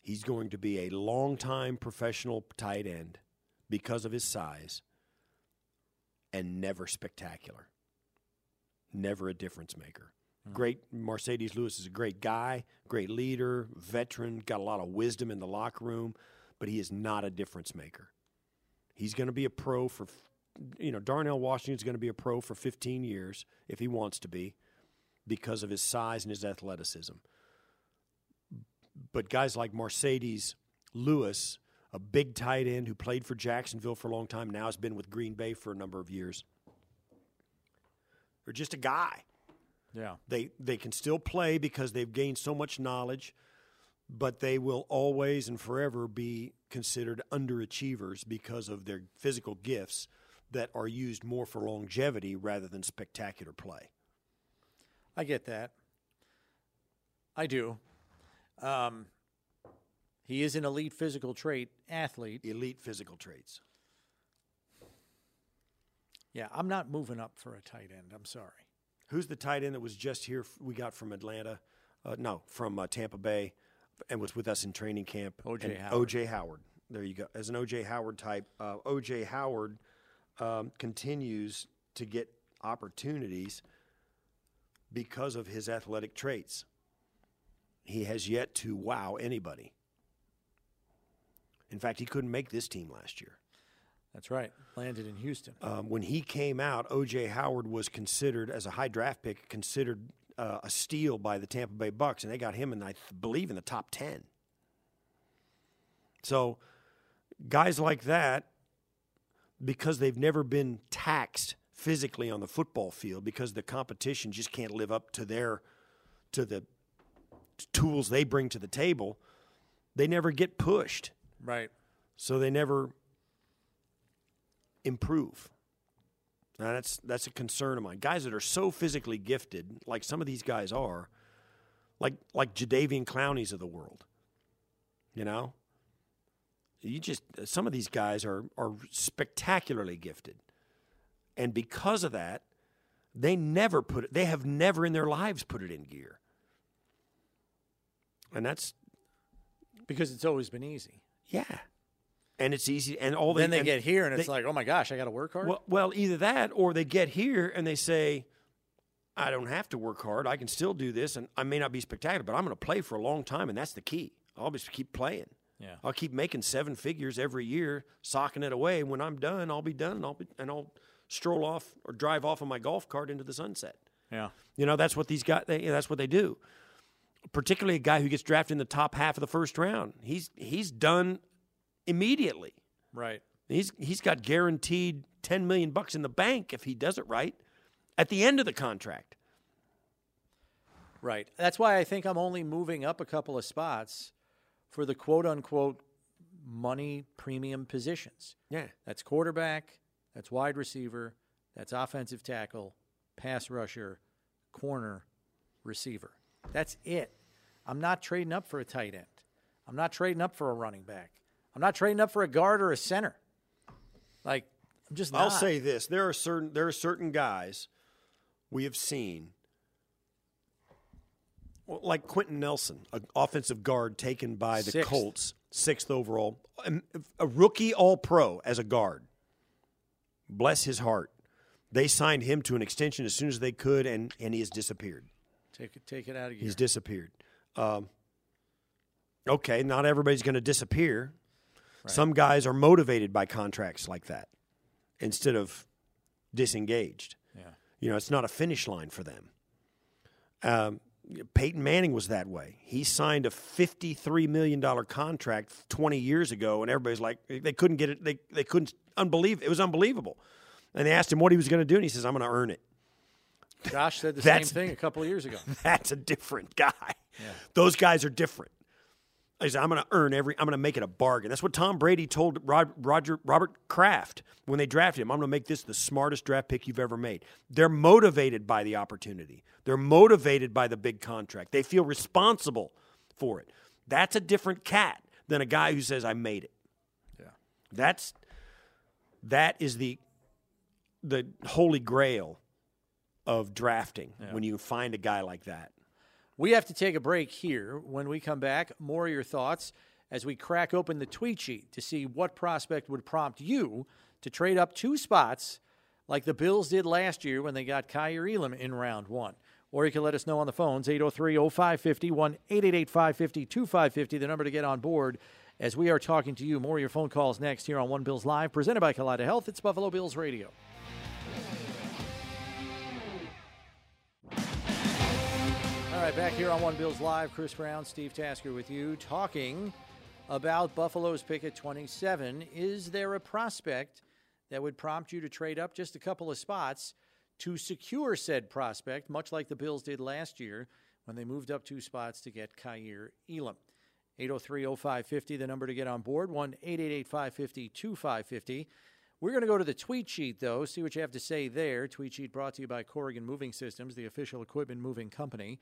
He's going to be a long-time professional tight end because of his size and never spectacular. Never a difference maker. Hmm. Great Marcedes Lewis is a great guy, great leader, veteran, got a lot of wisdom in the locker room, but he is not a difference maker. He's going to be a pro for you know, Darnell Washington's going to be a pro for 15 years if he wants to be because of his size and his athleticism. But guys like Marcedes Lewis, a big tight end who played for Jacksonville for a long time, now has been with Green Bay for a number of years. They're just a guy. yeah. They they can still play because they've gained so much knowledge, but they will always and forever be considered underachievers because of their physical gifts that are used more for longevity rather than spectacular play. I get that. I do. Um, he is an elite physical trait athlete. Elite physical traits. Yeah, I'm not moving up for a tight end. I'm sorry. Who's the tight end that was just here? We got from Atlanta, uh, no, from uh, Tampa Bay, and was with us in training camp. O.J. Howard. O.J. Howard. There you go. As an O.J. Howard type, uh, O.J. Howard um, continues to get opportunities because of his athletic traits. He has yet to wow anybody. In fact, he couldn't make this team last year. That's right. Landed in Houston. Um, when he came out, O.J. Howard was considered as a high draft pick, considered uh, a steal by the Tampa Bay Bucks, and they got him in, I believe, in the top ten. So, guys like that, because they've never been taxed physically on the football field, because the competition just can't live up to their to the tools they bring to the table, they never get pushed. Right. So they never improve. Now, that's that's a concern of mine. Guys that are so physically gifted, like some of these guys are, like like Jadeveon Clowneys of the world. You know, you just some of these guys are are spectacularly gifted, and because of that, they never put it. They have never in their lives put it in gear, and that's because it's always been easy. yeah, and it's easy. And all they then they get here and it's like, oh my gosh, I got to work hard. Well, well, either that or they get here and they say, I don't have to work hard. I can still do this, and I may not be spectacular, but I'm going to play for a long time, and that's the key. I'll just keep playing. Yeah. I'll keep making seven figures every year, socking it away. When I'm done, I'll be done, and I'll be, and I'll stroll off or drive off on my golf cart into the sunset. yeah. You know, that's what these guys. They, that's what they do. Particularly a guy who gets drafted in the top half of the first round. He's he's done immediately. Right. He's he's got guaranteed ten million bucks in the bank if he does it right at the end of the contract. Right. That's why I think I'm only moving up a couple of spots for the quote unquote money premium positions. Yeah. That's quarterback, that's wide receiver, that's offensive tackle, pass rusher, corner, receiver. That's it. I'm not trading up for a tight end. I'm not trading up for a running back. I'm not trading up for a guard or a center. Like, I'm just not. I'll say this: there are certain there are certain guys we have seen, like Quenton Nelson, an offensive guard taken by the Sixth. Colts, sixth overall, a, a rookie All Pro as a guard. Bless his heart. They signed him to an extension as soon as they could, and and he has disappeared. Take it, take it out of gear. He's disappeared. Um, okay, not everybody's going to disappear. Some guys are motivated by contracts like that instead of disengaged. Yeah. You know, it's not a finish line for them. Um, Peyton Manning was that way. He signed a $53 million contract 20 years ago, and everybody's like, they couldn't get it. They, they couldn't, unbelievable. It was unbelievable. And they asked him what he was going to do, and he says, I'm going to earn it. Josh said the same thing a couple of years ago. That's a different guy. Those guys are different. He said, I'm going to earn every. I'm going to make it a bargain. That's what Tom Brady told Rod, Roger Robert Kraft when they drafted him. I'm going to make this the smartest draft pick you've ever made. They're motivated by the opportunity. They're motivated by the big contract. They feel responsible for it. That's a different cat than a guy who says, "I made it." Yeah. That's that is the the holy grail of drafting when you find a guy like that. We have to take a break here. When we come back, more of your thoughts as we crack open the tweet sheet to see what prospect would prompt you to trade up two spots like the Bills did last year when they got Kaiir Elam in round one. Or you can let us know on the phones, 803 0550 1 888 550 2550, the number to get on board as we are talking to you. More of your phone calls next here on One Bills Live, presented by Kaleida Health. It's Buffalo Bills Radio. All right, back here on One Bills Live, Chris Brown, Steve Tasker with you, talking about Buffalo's pick at 27. Is there a prospect that would prompt you to trade up just a couple of spots to secure said prospect, much like the Bills did last year when they moved up two spots to get Kaiir Elam? 803 0550, the number to get on board, 1 888 550 2550. We're going to go to the tweet sheet, though, see what you have to say there. Tweet sheet brought to you by Corrigan Moving Systems, the official equipment moving company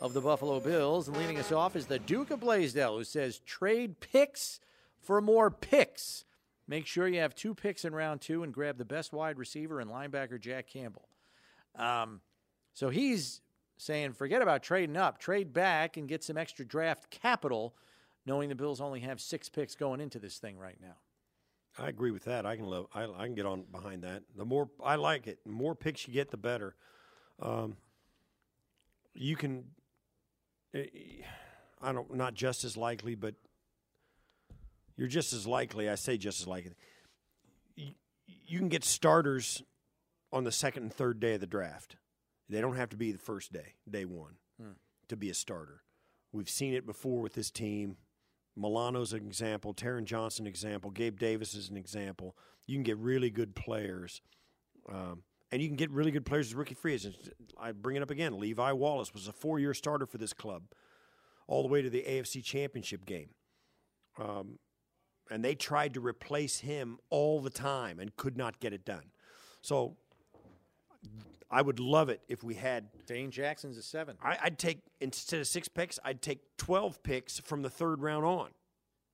of the Buffalo Bills. And leading us off is the Duke of Blasdell, who says trade picks for more picks. Make sure you have two picks in round two and grab the best wide receiver and linebacker, Jack Campbell. Um, so he's saying forget about trading up, trade back and get some extra draft capital, knowing the Bills only have six picks going into this thing right now. I agree with that. I can love. I, I can get on behind that. The more I like it, the more picks you get, the better. Um, you can. Eh, I don't. Not just as likely, but you're just as likely. I say just as likely. You, you can get starters on the second and third day of the draft. They don't have to be the first day, day one, to be a starter. We've seen it before with this team. Milano's an example, Taron Johnson example, Gabe Davis is an example. You can get really good players, um, and you can get really good players as rookie free agents. I bring it up again. Levi Wallace was a four-year starter for this club, all the way to the AFC Championship game, um, and they tried to replace him all the time and could not get it done. So I would love it if we had. Dane Jackson's a seven. I, I'd take instead of six picks, I'd take twelve picks from the third round on,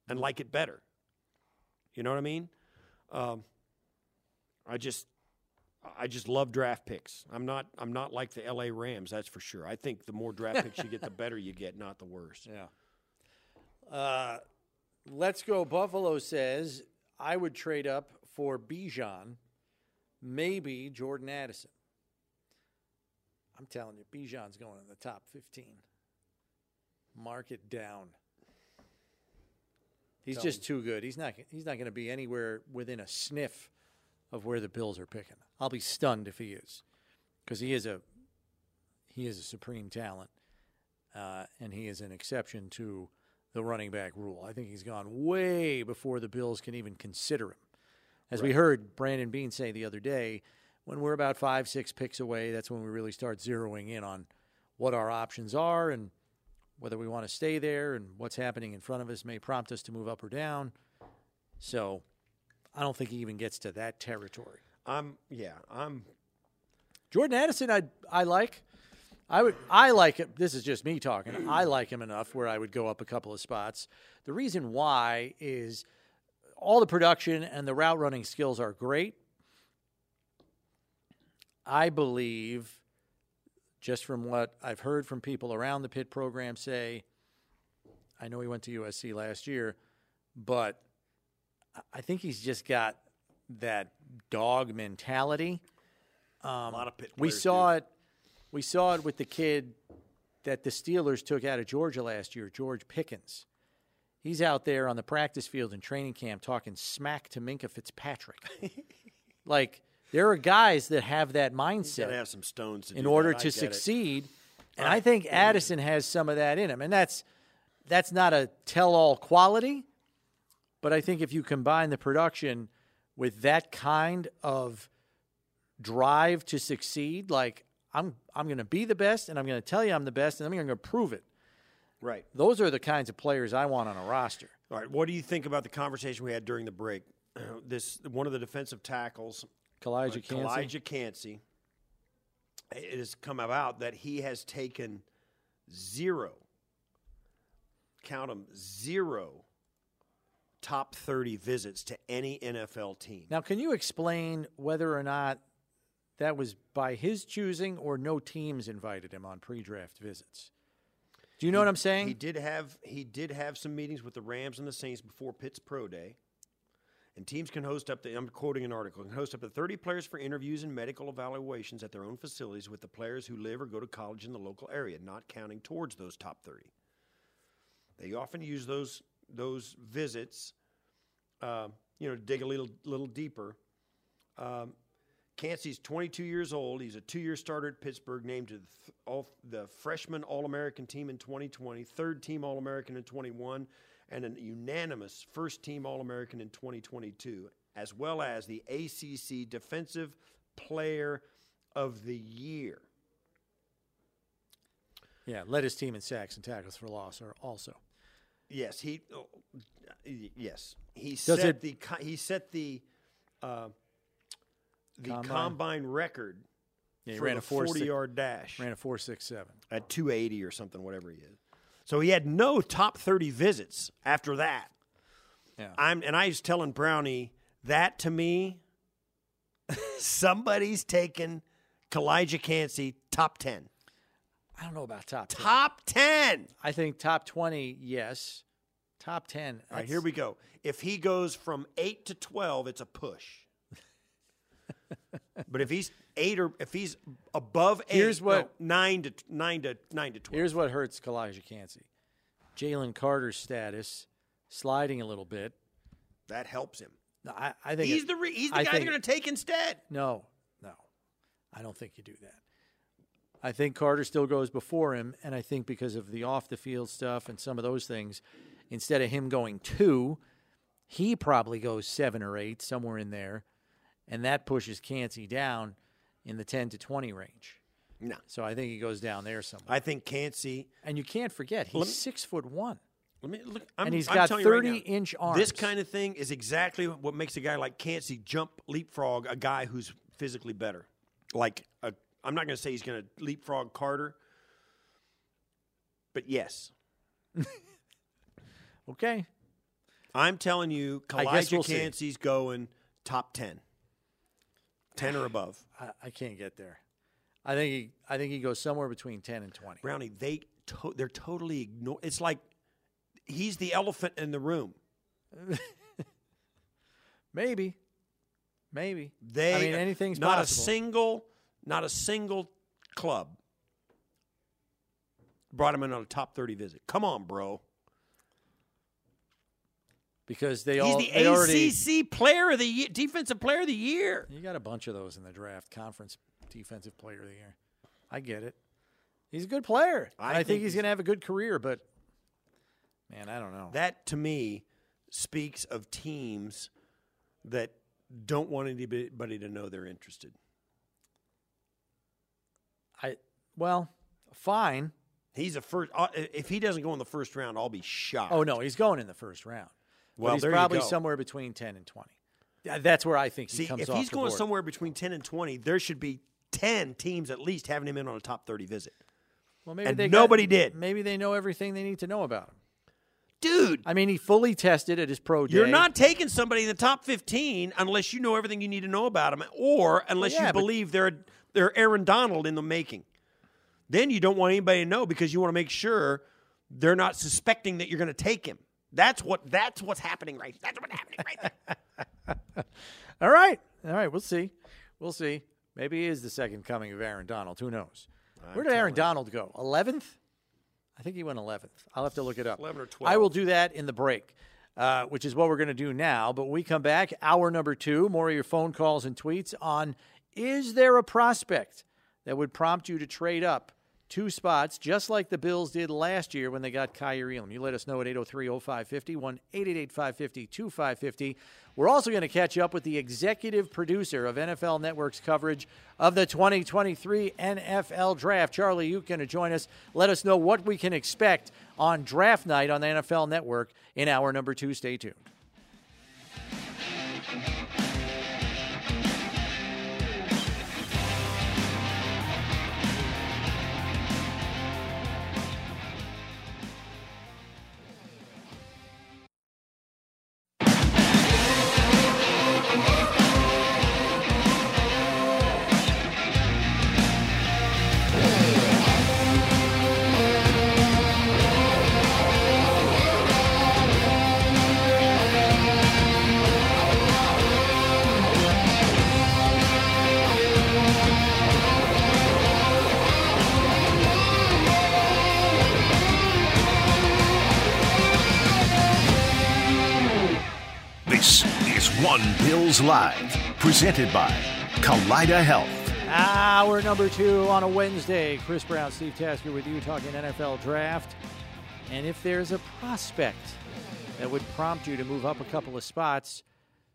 and like it better. You know what I mean? Um, I just, I just love draft picks. I'm not, I'm not like the L.A. Rams, that's for sure. I think the more draft picks you get, the better you get, not the worse. Yeah. Uh, let's go. Buffalo says I would trade up for Bijan, maybe Jordan Addison. I'm telling you, Bijan's going in the top 15. Mark it down. He's Tell just too good. He's not. He's not going to be anywhere within a sniff of where the Bills are picking. I'll be stunned if he is, because he is a he is a supreme talent, uh, and he is an exception to the running back rule. I think he's gone way before the Bills can even consider him. As we heard Brandon Beane say the other day, when we're about five, six picks away, that's when we really start zeroing in on what our options are and whether we want to stay there and what's happening in front of us may prompt us to move up or down. So I don't think he even gets to that territory. I'm, yeah, I'm. Jordan Addison, I I like. I would I like it. This is just me talking. I like him enough where I would go up a couple of spots. The reason why is all the production and the route running skills are great. I believe, just from what I've heard from people around the Pitt program say, I know he went to USC last year, but I think he's just got that dog mentality. Um, a lot of Pitt we saw do. it. We saw it with the kid that the Steelers took out of Georgia last year, George Pickens. He's out there on the practice field in training camp talking smack to Minkah Fitzpatrick. like there are guys that have that mindset have some stones to in order that. To get it. succeed. And I think Addison has some of that in him. And that's that's not a tell-all quality, but I think if you combine the production with that kind of drive to succeed, like I'm I'm going to be the best and I'm going to tell you I'm the best and I'm going to prove it. Right. Those are the kinds of players I want on a roster. All right. What do you think about the conversation we had during the break? This one of the defensive tackles, Calijah Kancey. Elijah Kancey. It has come about that he has taken zero, count them, zero top 30 visits to any NFL team. Now, can you explain whether or not that was by his choosing or no teams invited him on pre-draft visits? Do you know what I'm saying? He did have he did have some meetings with the Rams and the Saints before Pitt's pro day. And teams can host up to I'm quoting an article, can host up to 30 players for interviews and medical evaluations at their own facilities with the players who live or go to college in the local area, not counting towards those top 30. They often use those those visits, uh, you know, dig a little little deeper. Um, Kancey's 22 years old. He's a two-year starter at Pittsburgh, named to the, th- all, the freshman All-American team in 2020, third team All-American in 21, and an unanimous first-team All-American in 2022, as well as the ACC Defensive Player of the Year. yeah, led his team in sacks and tackles for loss are also. Yes, he. oh, yes, he Does set it- the co- he set the uh, the Combine? combine, record Yeah, he for ran the a four forty six- yard dash Ran a four six seven. at two eighty or something, whatever he is. So he had no top thirty visits after that. Yeah. I'm and I was telling Brownie that to me, somebody's taken Calijah Kancey top ten. I don't know about top 10. Top ten. I think top 20, yes. Top 10. All right, here we go. If he goes from eight to twelve, it's a push. but if he's eight or if he's above eight, Here's what- no, nine to nine to nine to twelve. Here's what hurts Calijah Kancey. Jalen Carter's status sliding a little bit. that helps him. No, I, I think He's it- the re- he's the I guy think- they're going to take instead. No, no. I don't think you do that. I think Carter still goes before him, and I think because of the off the field stuff and some of those things, instead of him going two, he probably goes seven or eight, somewhere in there, and that pushes Kancey down in the 10 to 20 range. No, So I think he goes down there somewhere. I think Kancey. and you can't forget, he's me- six foot one. Let me look. I'm, And he's I'm got telling you right 30 now, inch arms. This kind of thing is exactly what makes a guy like Kancey jump leapfrog a guy who's physically better. like a, I'm not going to say he's going to leapfrog Carter, but yes, Okay. I'm telling you, Calijah we'll. Kancey's going top ten. 10 or above. I, I can't get there. I think he I think he goes somewhere between ten and twenty. Brownie, they to- they're totally ignore. It's like he's the elephant in the room. Maybe. Maybe. They I mean anything's not possible. a single, not a single club brought him in on a top thirty visit. Come on, bro. because they He's all the they already ACC Player of the Year, Defensive Player of the Year. You got a bunch of those in the draft. Conference defensive player of the year. I get it. He's a good player. I I, think, think he's he's- going to have a good career, but man, I don't know. That to me speaks of teams that don't want anybody to know they're interested. I well, fine. He's a first. uh, If he doesn't go in the first round, I'll be shocked. Oh no, he's going in the first round. But Well, he's there you probably somewhere between ten and twenty. Yeah, That's where I think he See, comes if he's going board. somewhere between ten and twenty, there should be ten teams at least having him in on a top thirty visit. well, maybe and they got- nobody did. Maybe they know everything they need to know about him. Dude, I mean, he fully tested at his pro day. you're not taking somebody in the top fifteen unless you know everything you need to know about him, or unless yeah, you believe they're they're Aaron Donald in the making. Then you don't want anybody to know because you want to make sure they're not suspecting that you're going to take him. That's what that's what's happening right. That's what's happening right there. All right, all right. We'll see. We'll see. Maybe he is the second coming of Aaron Donald. Who knows? Where did Aaron Donald go? Eleventh? I think he went eleventh. I'll have to look it up. 11 or 12. I will do that in the break, uh, which is what we're going to do now. But when we come back, hour number two. More of your phone calls and tweets on: Is there a prospect that would prompt you to trade up? Two spots, just like the Bills did last year when they got Kaiir Elam. You let us know at 803 0550, 1 888 550 2550. We're also going to catch up with the executive producer of NFL Network's coverage of the 2023 NFL Draft. Charlie, you going to join us. Let us know what we can expect on draft night on the NFL Network in hour number two. Stay tuned. Live, presented by Kaleida Health. Hour number two on a Wednesday. Chris Brown, Steve Tasker with you talking NFL draft. And if there's a prospect that would prompt you to move up a couple of spots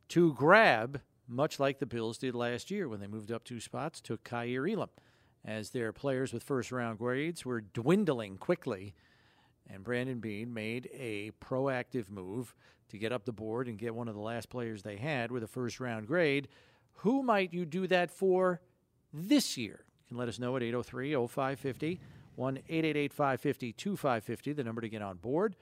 to grab, much like the Bills did last year when they moved up two spots, took Kaiir Elam as their players with first round grades were dwindling quickly. And Brandon Beane made a proactive move to get up the board and get one of the last players they had with a first round grade. Who might you do that for this year? You can let us know at 803 0550, 1 888 550 2550, the number to get on board.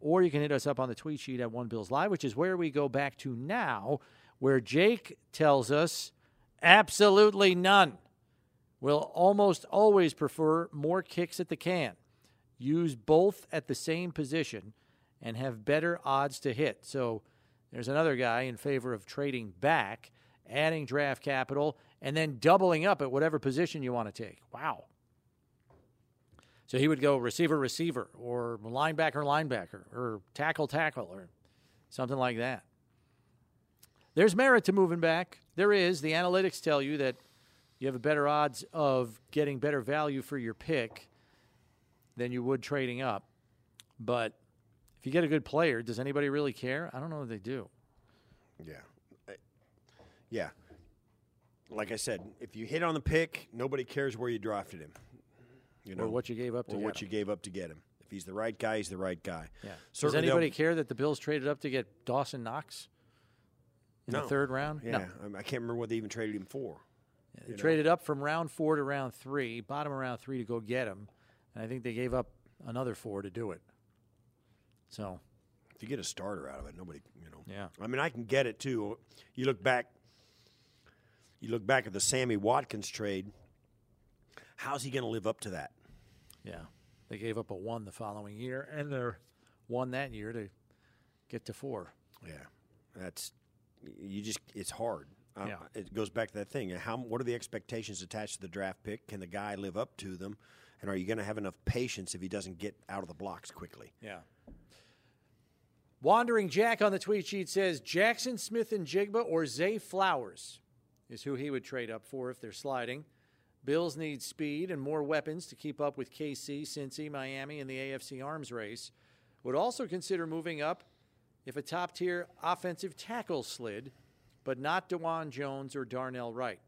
Or you can hit us up on the tweet sheet at One Bills Live, which is where we go back to now, where Jake tells us absolutely none. Will almost always prefer more kicks at the can use both at the same position and have better odds to hit. So there's another guy in favor of trading back, adding draft capital, and then doubling up at whatever position you want to take. Wow. So he would go receiver, receiver, or linebacker, linebacker, or tackle, tackle, or something like that. There's merit to moving back. There is. The analytics tell you that you have a better odds of getting better value for your pick than you would trading up. But if you get a good player, does anybody really care? I don't know if they do. Yeah. I- Yeah. Like I said, if you hit on the pick, nobody cares where you drafted him. You know, Or what you gave up to or get what him. you gave up to get him. If he's the right guy, he's the right guy. Yeah. Does Certainly they'll- anybody care that the Bills traded up to get Dawson Knox in No. the third round? Yeah, No. I- I can't remember what they even traded him for. They traded up from round four to round three, bottom of round three to go get him, and I think they gave up another four to do it. So to get a starter out of it, nobody, you know. Yeah. I mean, I can get it too. You look back. You look back at the Sammy Watkins trade. How's he going to live up to that? yeah, they gave up a one the following year, and they're one that year to get to four. Yeah, that's you just it's hard. Uh, Yeah. It goes back to that thing. How what are the expectations attached to the draft pick? Can the guy live up to them? And are you going to have enough patience if he doesn't get out of the blocks quickly? Yeah. Wandering Jack on the tweet sheet says Jaxon Smith-Njigba or Zay Flowers is who he would trade up for if they're sliding. Bills need speed and more weapons to keep up with KC, Cincy, Miami, and the AFC arms race. Would also consider moving up if a top tier offensive tackle slid, but not Dawand Jones or Darnell Wright.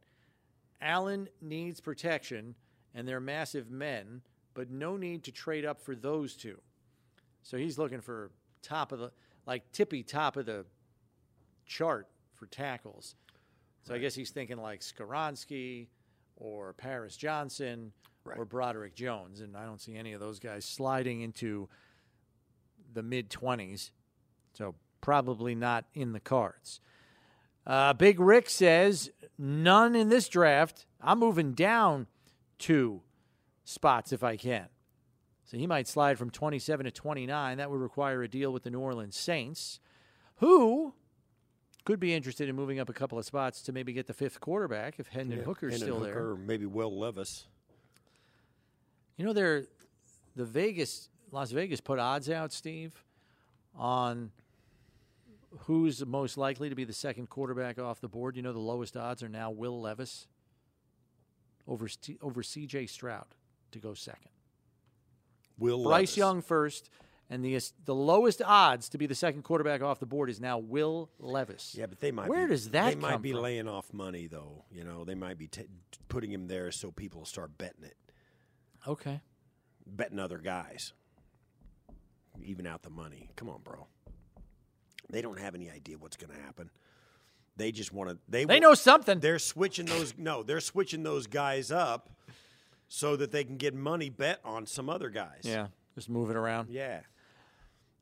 Allen needs protection, and they're massive men, but no need to trade up for those two. So he's looking for top of the like tippy top of the chart for tackles. So I guess he's thinking like Skoronski or Paris Johnson or Broderick Jones, and I don't see any of those guys sliding into the mid twenties. So probably not in the cards. Uh, Big Rick says none in this draft. I'm moving down two spots if I can. So he might slide from 27 to 29. That would require a deal with the New Orleans Saints, who could be interested in moving up a couple of spots to maybe get the fifth quarterback if Hendon Yeah, Hooker's Hendon still Hooker, there. or maybe Will Levis. You know, they're the Vegas, Las Vegas put odds out, Steve, on who's most likely to be the second quarterback off the board. You know, the lowest odds are now Will Levis over over C.J. Stroud to go second. Will Bryce Levis. Young first, and the the lowest odds to be the second quarterback off the board is now Will Levis. Yeah, but they might. Where be, does that They might be from? laying off money, though. You know, they might be t- putting him there so people start betting it, Okay. betting other guys, even out the money. Come on, bro. They don't have any idea what's going to happen. They just want to. They They know something. They're switching those. No, they're switching those guys up so that they can get money bet on some other guys. Yeah, just moving around. Yeah.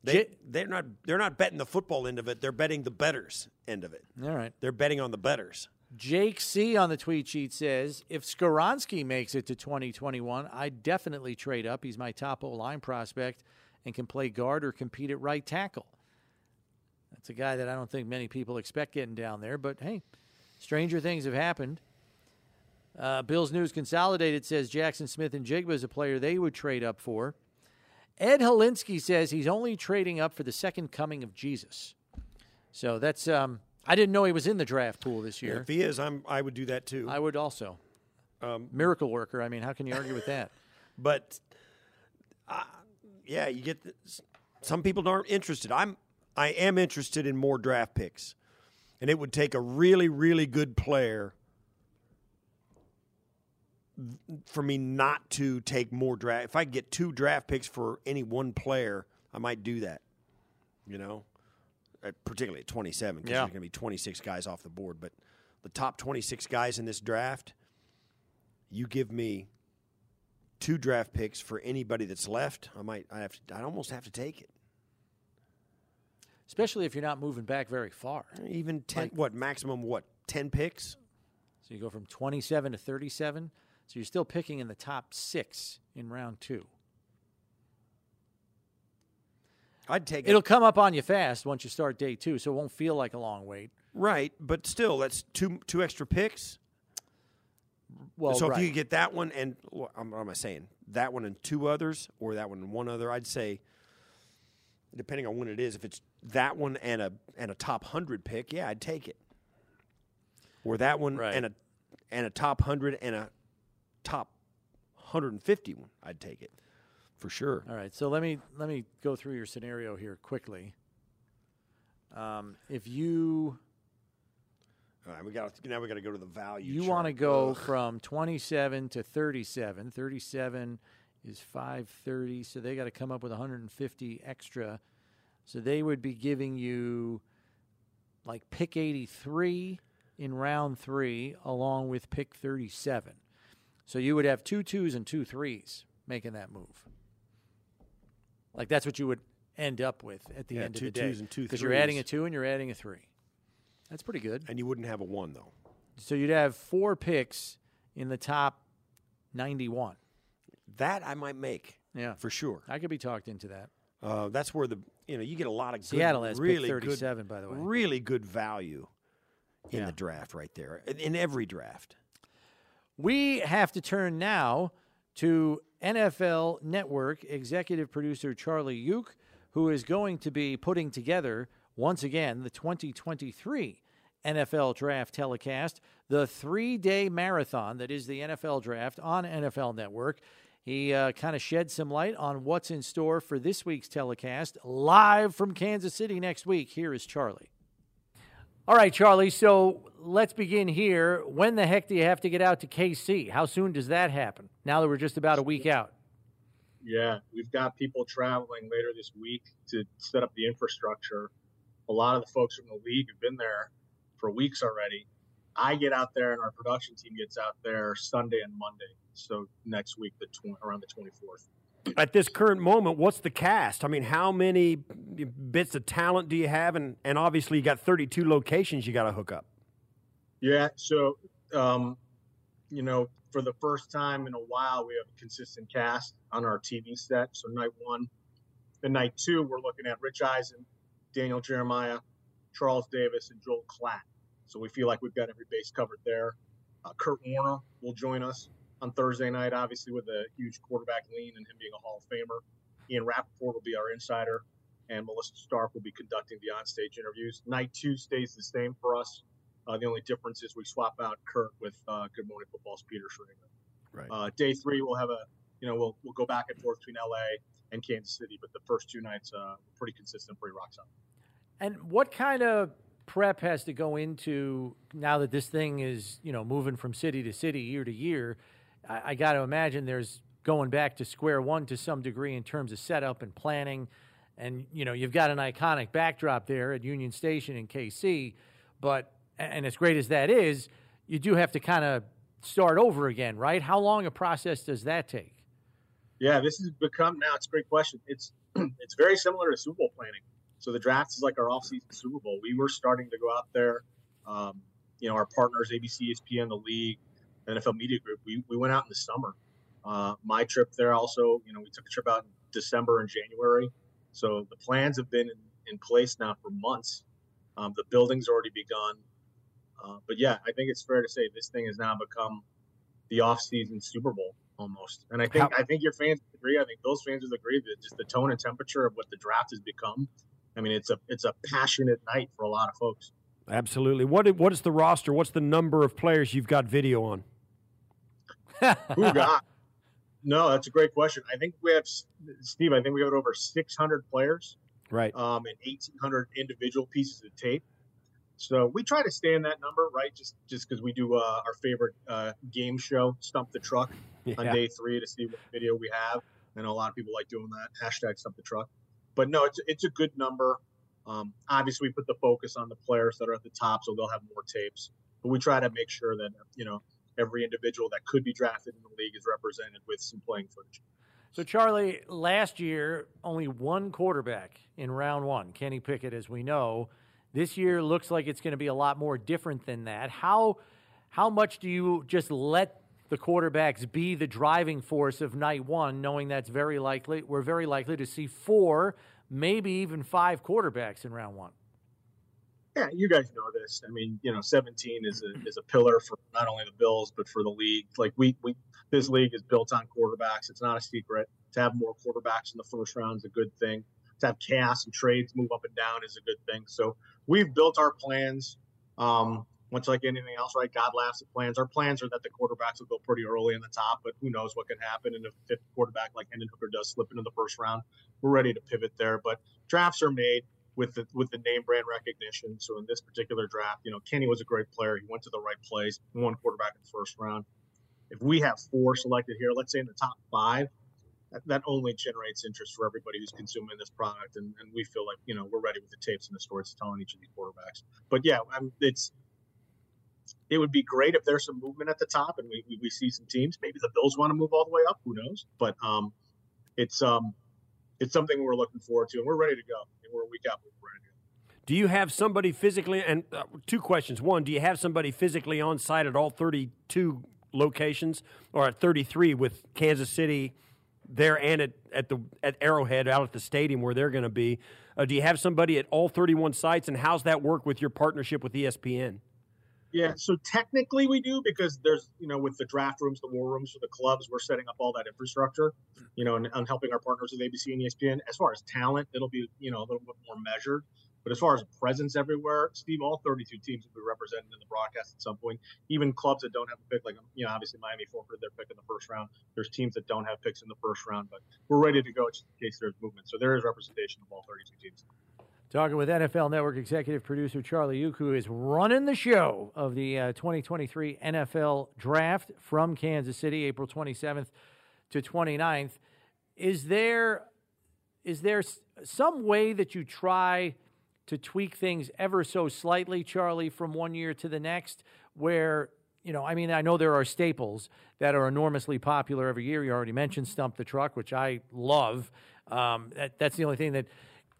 They J- they're not they're not betting the football end of it. They're betting the betters end of it. All right. They're betting on the betters. Jake C on the tweet sheet says, if Skoronski makes it to 2021, I'd definitely trade up. He's my top O line prospect and can play guard or compete at right tackle. That's a guy that I don't think many people expect getting down there, but hey, stranger things have happened. Uh, Bills News Consolidated says Jaxon Smith-Njigba is a player they would trade up for. Ed Holinsky says he's only trading up for the second coming of Jesus. So that's um, I didn't know he was in the draft pool this year. If he is, I'm I would do that too. I would also. Um, Miracle worker. I mean, how can you argue with that? but uh, yeah, you get the, some people aren't interested. I'm I am interested in more draft picks, and it would take a really really good player for me not to take more draft. If I get two draft picks for any one player, I might do that. You know, Uh, particularly at 27 because Yeah. there's going to be 26 guys off the board. But the top 26 guys in this draft, you give me two draft picks for anybody that's left. I might, I have to, I almost have to take it. Especially if you're not moving back very far. Even 10, Like- what maximum? What 10 picks? So you go from 27 to 37. So you're still picking in the top six in round two. I'd take it. It'll come up on you fast once you start day two, so it won't feel like a long wait. Right, but still, that's two two extra picks. Well, so right. if you get that one and what am I saying? That one and two others, or that one and one other, I'd say, depending on when it is, if it's that one and a and a top hundred pick, yeah, I'd take it. Or that one Right. and a and a top hundred and a top hundred and fifty one, I'd take it for sure. All right, so let me let me go through your scenario here quickly. Um, if you All right, we got now. We got to go to the value. you want to go Ugh. from 27 to 37, 37 is 530, so they got to come up with 150 extra. So they would be giving you like pick 83 in round three, along with pick 37. So you would have two twos and two threes making that move. Like that's what you would end up with at the Yeah, end of two the day. twos and two Because you're adding a two and you're adding a three. That's pretty good. And you wouldn't have a one though. So you'd have four picks in the top 91. That I might make Yeah. for sure. I could be talked into that. Uh, that's where the you know you get a lot of good, Seattle has pick really 37, good, by the way. really good value in Yeah. the draft right there in, in every draft. We have to turn now to NFL Network executive producer Charlie Yook, who is going to be putting together once again the 2023 NFL Draft telecast, the three day marathon that is the NFL Draft on NFL Network. He uh, kind of shed some light on what's in store for this week's telecast live from Kansas City next week. Here is Charlie. All right, Charlie. So let's begin here. When the heck do you have to get out to KC? How soon does that happen? Now that we're just about a week out. Yeah, we've got people traveling later this week to set up the infrastructure. A lot of the folks from the league have been there for weeks already. I get out there, and our production team gets out there Sunday and Monday. So next week, the tw- around the twenty fourth. At this current moment, what's the cast? I mean, how many bits of talent do you have? And and obviously you got 32 locations you got to hook up. Yeah, so um, you know, for the first time in a while, we have a consistent cast on our TV set. So night one, and night two, we're looking at Rich Eisen, Daniel Jeremiah, Charles Davis, and Joel Klatt. So we feel like we've got every base covered there. Uh, Kurt Warner will join us on Thursday night, obviously with a huge quarterback lean and him being a Hall of Famer. Ian Rapoport will be our insider, and Melissa Stark will be conducting the onstage interviews. Night two stays the same for us. Uh, the only difference is we swap out Kurt with uh, Good Morning Football's Peter Schrager. Right. Uh, day three, we'll have a, you know, we'll we'll go back and forth between LA and Kansas City, but the first two nights, uh, pretty consistent, pretty rock solid. And what kind of prep has to go into now that this thing is, you know, moving from city to city, year to year? I, I got to imagine there's going back to square one to some degree in terms of setup and planning. And you know, you've got an iconic backdrop there at Union Station in KC, but and as great as that is, you do have to kind of start over again, right? How long a process does that take? Yeah, this has become now. It's a great question. It's it's very similar to Super Bowl planning. So the draft is like our off-season Super Bowl. We were starting to go out there. Um, you know, our partners, ABC, ESPN, the league, NFL Media Group. We we went out in the summer. Uh, my trip there also. You know, we took a trip out in December and January. So the plans have been in, in place now for months. Um, the building's already begun. Uh, but yeah, I think it's fair to say this thing has now become the off-season Super Bowl almost. And I think How- I think your fans agree. I think those fans would agree that just the tone and temperature of what the draft has become. I mean, it's a it's a passionate night for a lot of folks. Absolutely. What what is the roster? What's the number of players you've got video on? Who got? No, that's a great question. I think we have Steve. I think we have over 600 players Right. um, and 1,800 individual pieces of tape. So we try to stay in that number, right? Just just because we do uh, our favorite uh, game show, Stump the Truck, on day three to see what video we have. I know a lot of people like doing that hashtag Stump the Truck, but no, it's it's a good number. Um, obviously, we put the focus on the players that are at the top, so they'll have more tapes. But we try to make sure that you know every individual that could be drafted in the league is represented with some playing footage. So, Charlie, last year, only one quarterback in round one, Kenny Pickett, as we know. This year looks like it's going to be a lot more different than that. How, how much do you just let the quarterbacks be the driving force of night one, knowing that's very likely, we're very likely to see four, maybe even five quarterbacks in round one? Yeah, you guys know this. I mean, you know, 17 is a is a pillar for not only the Bills but for the league. Like we we this league is built on quarterbacks. It's not a secret. To have more quarterbacks in the first round is a good thing. To have chaos and trades move up and down is a good thing. So we've built our plans. Um, much like anything else, right? God laughs at plans. Our plans are that the quarterbacks will go pretty early in the top, but who knows what could happen. And if a fifth quarterback like Hendon Hooker does slip into the first round, we're ready to pivot there. But drafts are made with the with the name brand recognition. So in this particular draft, you know, Kenny was a great player. He went to the right place, one quarterback in the first round. If we have four selected here, let's say in the top five, that, that only generates interest for everybody who's consuming this product, and, and we feel like you know we're ready with the tapes and the stories telling each of these quarterbacks. But yeah, I'm, it's it would be great if there's some movement at the top and we, we, we see some teams. Maybe the Bills want to move all the way up. Who knows? But um, it's um, it's something we're looking forward to, and we're ready to go. And we're a week out, we're ready to go. Do you have somebody physically? And uh, two questions. One, do you have somebody physically on site at all 32 locations, or at 33 with Kansas City there and at, at the at Arrowhead out at the stadium where they're going to be? Uh, do you have somebody at all 31 sites, and how's that work with your partnership with ESPN? Yeah, so technically we do because there's, you know, with the draft rooms, the war rooms for the clubs, we're setting up all that infrastructure, mm. you know, and, and helping our partners with ABC and ESPN. As far as talent, it'll be, you know, a little bit more measured. But as far as presence everywhere, Steve, all 32 teams will be represented in the broadcast at some point. Even clubs that don't have a pick, like you know, obviously Miami forfeited their pick in the first round. There's teams that don't have picks in the first round, but we're ready to go just in case there's movement. So there is representation of all 32 teams. Talking with NFL Network executive producer Charlie Yook, who is running the show of the uh, 2023 NFL Draft from Kansas City, April 27th to 29th. Is there is there some way that you try to tweak things ever so slightly, Charlie, from one year to the next, where you know, I mean, I know there are staples that are enormously popular every year. You already mentioned Stump the Truck, which I love. Um, that, that's the only thing that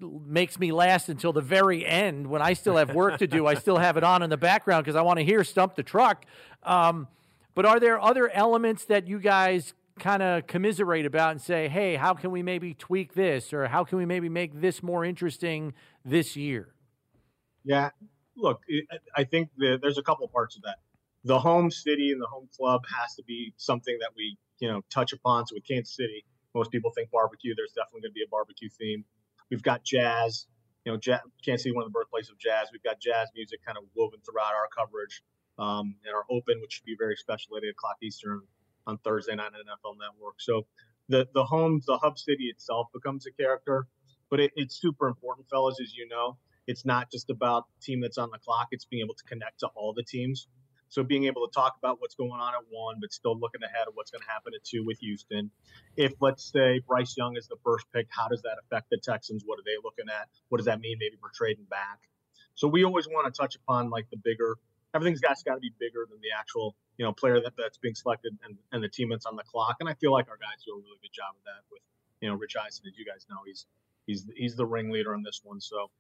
makes me last until the very end when I still have work to do. I still have it on in the background because I want to hear Stump the Truck. Um, but are there other elements that you guys kind of commiserate about and say, hey, how can we maybe tweak this or how can we maybe make this more interesting this year? Yeah, look, I think the, there's a couple parts of that. The home city and the home club has to be something that we, you know, touch upon. So with Kansas City, most people think barbecue. There's definitely going to be a barbecue theme. We've got jazz. You know, Kansas City, one of the birthplaces of jazz. We've got jazz music kind of woven throughout our coverage. Um, and our open, which should be very special at 8 o'clock Eastern on Thursday night on NFL Network. So the the home, the hub city itself becomes a character, but it, it's super important, fellas, as you know. It's not just about the team that's on the clock. It's being able to connect to all the teams. So being able to talk about what's going on at one, but still looking ahead of what's going to happen at two with Houston. If let's say Bryce Young is the first pick, how does that affect the Texans? What are they looking at? What does that mean? Maybe we're trading back. So we always want to touch upon like the bigger. Everything's got got to be bigger than the actual you know player that, that's being selected and, and the team that's on the clock. And I feel like our guys do a really good job of that with you know Rich Eisen, as you guys know, he's he's he's the ringleader on this one. So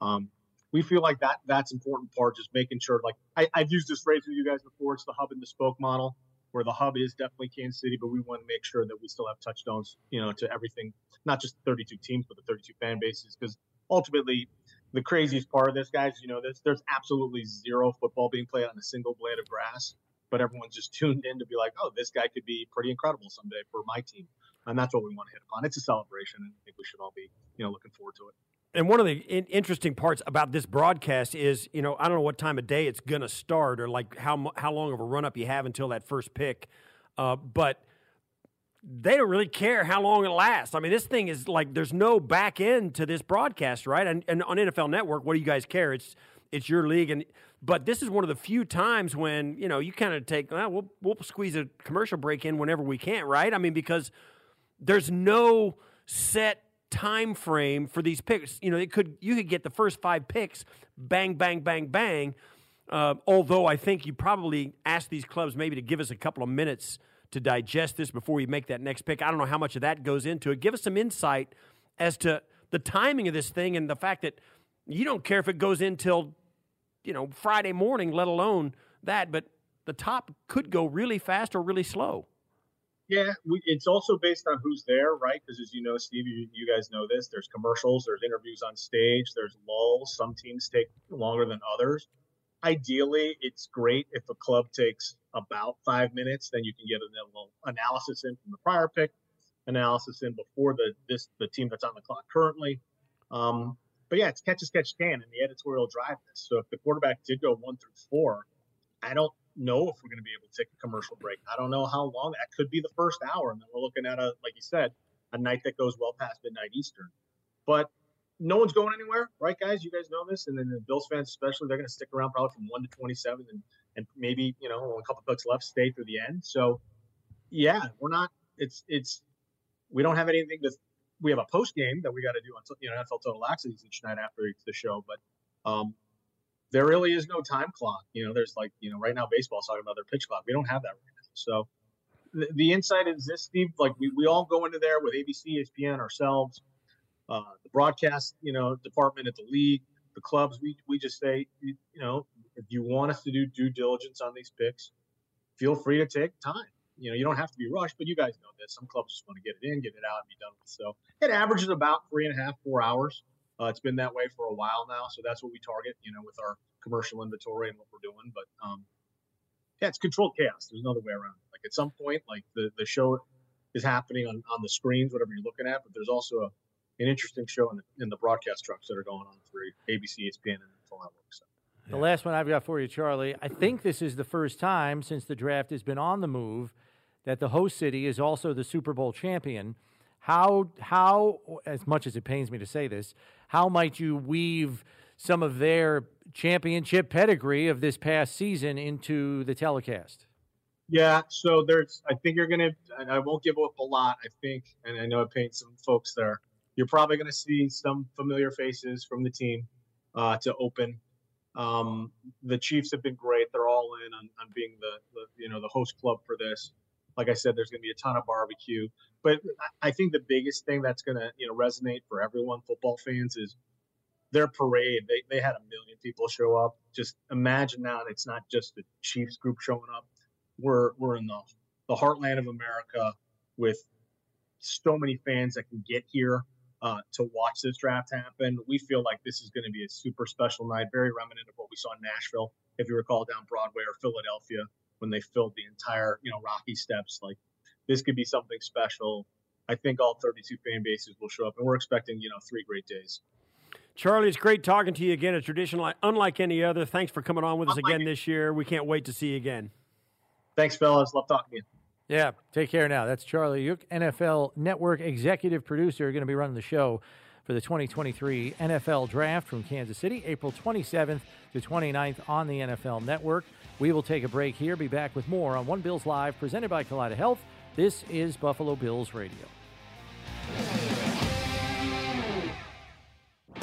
um, we feel like that that's important part, just making sure. Like I, I've used this phrase with you guys before. It's the hub and the spoke model, where the hub is definitely Kansas City, but we want to make sure that we still have touchdowns, you know, to everything, not just 32 teams, but the 32 fan bases, because ultimately. The craziest part of this, guys, you know, this there's absolutely zero football being played on a single blade of grass, but everyone's just tuned in to be like, oh, this guy could be pretty incredible someday for my team, and that's what we want to hit upon. It's a celebration, and I think we should all be, you know, looking forward to it and one of the in- interesting parts about this broadcast is, you know, I don't know what time of day it's going to start or like how how long of a run up you have until that first pick, uh, but they don't really care how long it lasts. I mean, this thing is like there's no back end to this broadcast, right? And, and on NFL Network, what do you guys care? It's it's your league, and but this is one of the few times when you know you kind of take well, we'll we'll squeeze a commercial break in whenever we can, right? I mean, because there's no set time frame for these picks. You know, it could you could get the first five picks, bang, bang, bang, bang. Uh, although I think you probably ask these clubs maybe to give us a couple of minutes to digest this before we make that next pick. I don't know how much of that goes into it. Give us some insight as to the timing of this thing and the fact that you don't care if it goes in till you know Friday morning, let alone that. But the top could go really fast or really slow. Yeah, we, it's also based on who's there, right? Because as you know, Steve, you, you, guys know this. There's commercials, there's interviews on stage, there's lulls. Some teams take longer than others. Ideally, it's great if a club takes about five minutes. Then you can get a little analysis in from the prior pick, analysis in before the this the team that's on the clock currently. Um, but yeah, it's catch as catch can, and the editorial drive this. So if the quarterback did go one through four, I don't know if we're going to be able to take a commercial break. I don't know how long. That could be the first hour, and then we're looking at a, like you said, a night that goes well past midnight Eastern. But no one's going anywhere, right, guys? You guys know this, and then the Bills fans especially, they're going to stick around probably from one to twenty-seven, and and maybe you know a couple bucks left, stay through the end. So, yeah, we're not. It's it's we don't have anything to. We have a post game that we got to do on you know NFL Total Access each night after the show, but um, there really is no time clock. You know, there's like you know right now baseball's talking about their pitch clock. We don't have that right now. So the, the insight is this, Steve. Like we, we all go into there with ABC, ESPN, ourselves, uh, the broadcast, you know, department at the league, the clubs. We we just say, you, know, if you want us to do due diligence on these picks, feel free to take time. You know, you don't have to be rushed, but you guys know this. Some clubs just want to get it in, get it out, and be done with it. So it averages about three and a half, four hours. Uh, it's been that way for a while now, so that's what we target. You know, with our commercial inventory and what we're doing. But um, yeah, it's controlled chaos. There's another way around it. Like at some point, like the the show is happening on on the screens, whatever you're looking at, but there's also a, an interesting show in the in the broadcast trucks that are going on through ABC, ESPN, and NFL Network. So. The last one I've got for you, Charlie. I think this is the first time since the draft has been on the move that the host city is also the Super Bowl champion. How how as much as it pains me to say this, how might you weave some of their championship pedigree of this past season into the telecast? Yeah, so there's. I think you're gonna. I won't give up a lot. I think, and I know it paints some folks there. You're probably gonna see some familiar faces from the team uh, to open. Um, the Chiefs have been great. They're all in on, on being the, the you know the host club for this. Like I said, there's going to be a ton of barbecue. But I think the biggest thing that's going to you know resonate for everyone, football fans, is their parade. They they had a million people show up. Just imagine now it's not just the Chiefs group showing up. We're we're in the the heartland of America with so many fans that can get here uh, to watch this draft happen. We feel like this is going to be a super special night, very reminiscent of what we saw in Nashville, if you recall, down Broadway or Philadelphia when they filled the entire, you know, Rocky Steps. Like this could be something special. I think all 32 fan bases will show up, and we're expecting, you know, three great days. Charlie, it's great talking to you again. A tradition like unlike any other. Thanks for coming on with us again this year. We can't wait to see you again. Thanks, fellas. Love talking to you. Yeah, take care now. That's Charlie Yook, NFL Network executive producer, going to be running the show for the 2023 NFL Draft from Kansas City, April 27th to 29th on the NFL Network. We will take a break here, be back with more on One Bills Live, presented by Kaleida Health. This is Buffalo Bills Radio. All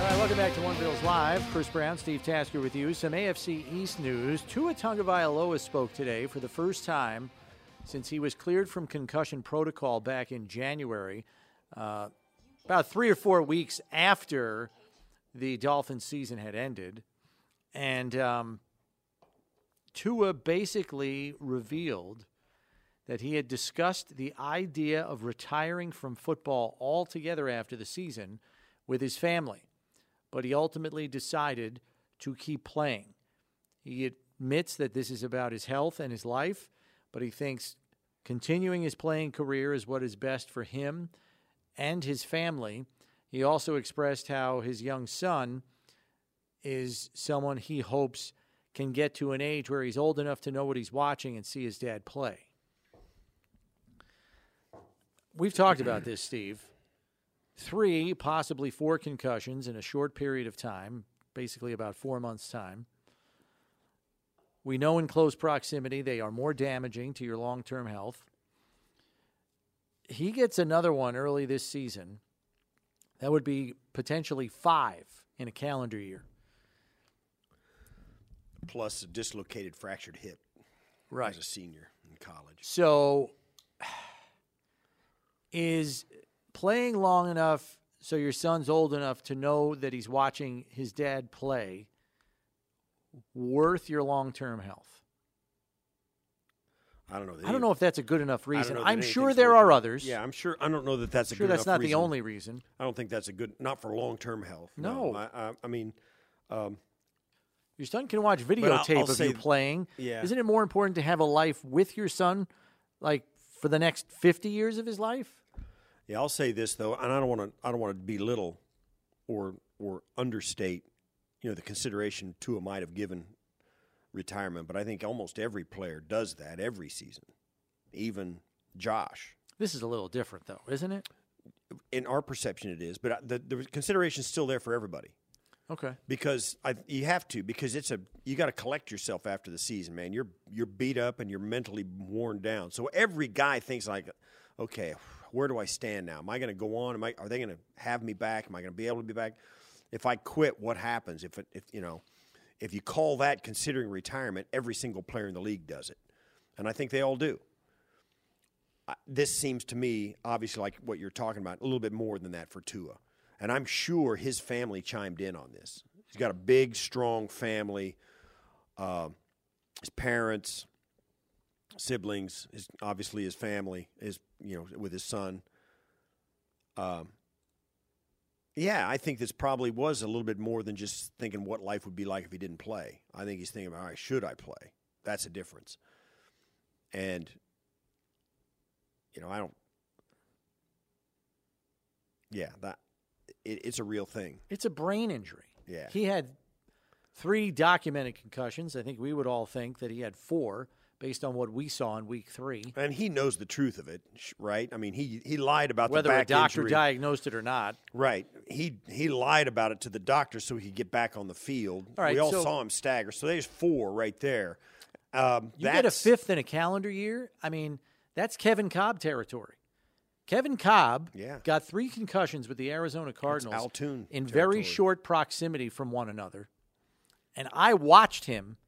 right, welcome back to One Bills Live. Chris Brown, Steve Tasker with you. Some AFC East news. Tua Tagovailoa spoke today for the first time since he was cleared from concussion protocol back in January, uh, about three or four weeks after the Dolphins season had ended. And um, Tua basically revealed that he had discussed the idea of retiring from football altogether after the season with his family but he ultimately decided to keep playing. He admits that this is about his health and his life, but he thinks continuing his playing career is what is best for him and his family. He also expressed how his young son is someone he hopes can get to an age where he's old enough to know what he's watching and see his dad play. We've talked about this, Steve three, possibly four concussions in a short period of time, basically about four months' time. We know in close proximity they are more damaging to your long term health. He gets another one early this season. That would be potentially five in a calendar year. Plus a dislocated fractured hip. Right. As a senior in college. So is playing long enough so your son's old enough to know that he's watching his dad play worth your long term health? I don't know. I don't know if that's a good enough reason. I'm sure there are others. Yeah, I'm sure. I don't know that that's a sure good that's not the only reason. I don't think that's a good. Not for long term health. No. I, I, I mean, um, Your son can watch videotape I'll of you playing. yeah. Isn't it more important to have a life with your son, like for the next 50 years of his life? Yeah, I'll say this though, and I don't want to. I don't want to belittle or or understate, you know, the consideration Tua might have given retirement, but I think almost every player does that every season, even Josh. This is a little different, though, isn't it? In our perception, it is, but uh, the the consideration is still there for everybody. Okay. because I, you have to because it's a you got to collect yourself after the season, man. You're you're beat up and you're mentally worn down. So every guy thinks like, okay, where do I stand now? Am I going to go on? Am I are they going to have me back? Am I going to be able to be back? if I quit, what happens? If it, if you know, if you call that considering retirement, every single player in the league does it, and I think they all do. This seems to me, obviously, like what you're talking about, a little bit more than that for Tua, and I'm sure his family chimed in on this. He's got a big, strong family. Uh, his parents, siblings, his obviously his family, his you know with his son. Um, yeah, I think this probably was a little bit more than just thinking what life would be like if he didn't play. I think he's thinking, all right, should I play? That's a difference. And you know, I don't. Yeah, that it, it's a real thing. It's a brain injury. Yeah. He had three documented concussions. I think we would all think that he had four based on what we saw in week three. And he knows the truth of it, right? I mean, he he lied about Whether the a doctor injury. diagnosed it or not. Right. He he lied about it to the doctor so he could get back on the field. All right, we all so- saw him stagger. So there's four right there. Um, You get a fifth in a calendar year. I mean, that's Kevin Kolb territory. Kevin Kolb Yeah. got three concussions with the Arizona Cardinals in very short proximity from one another. And I watched him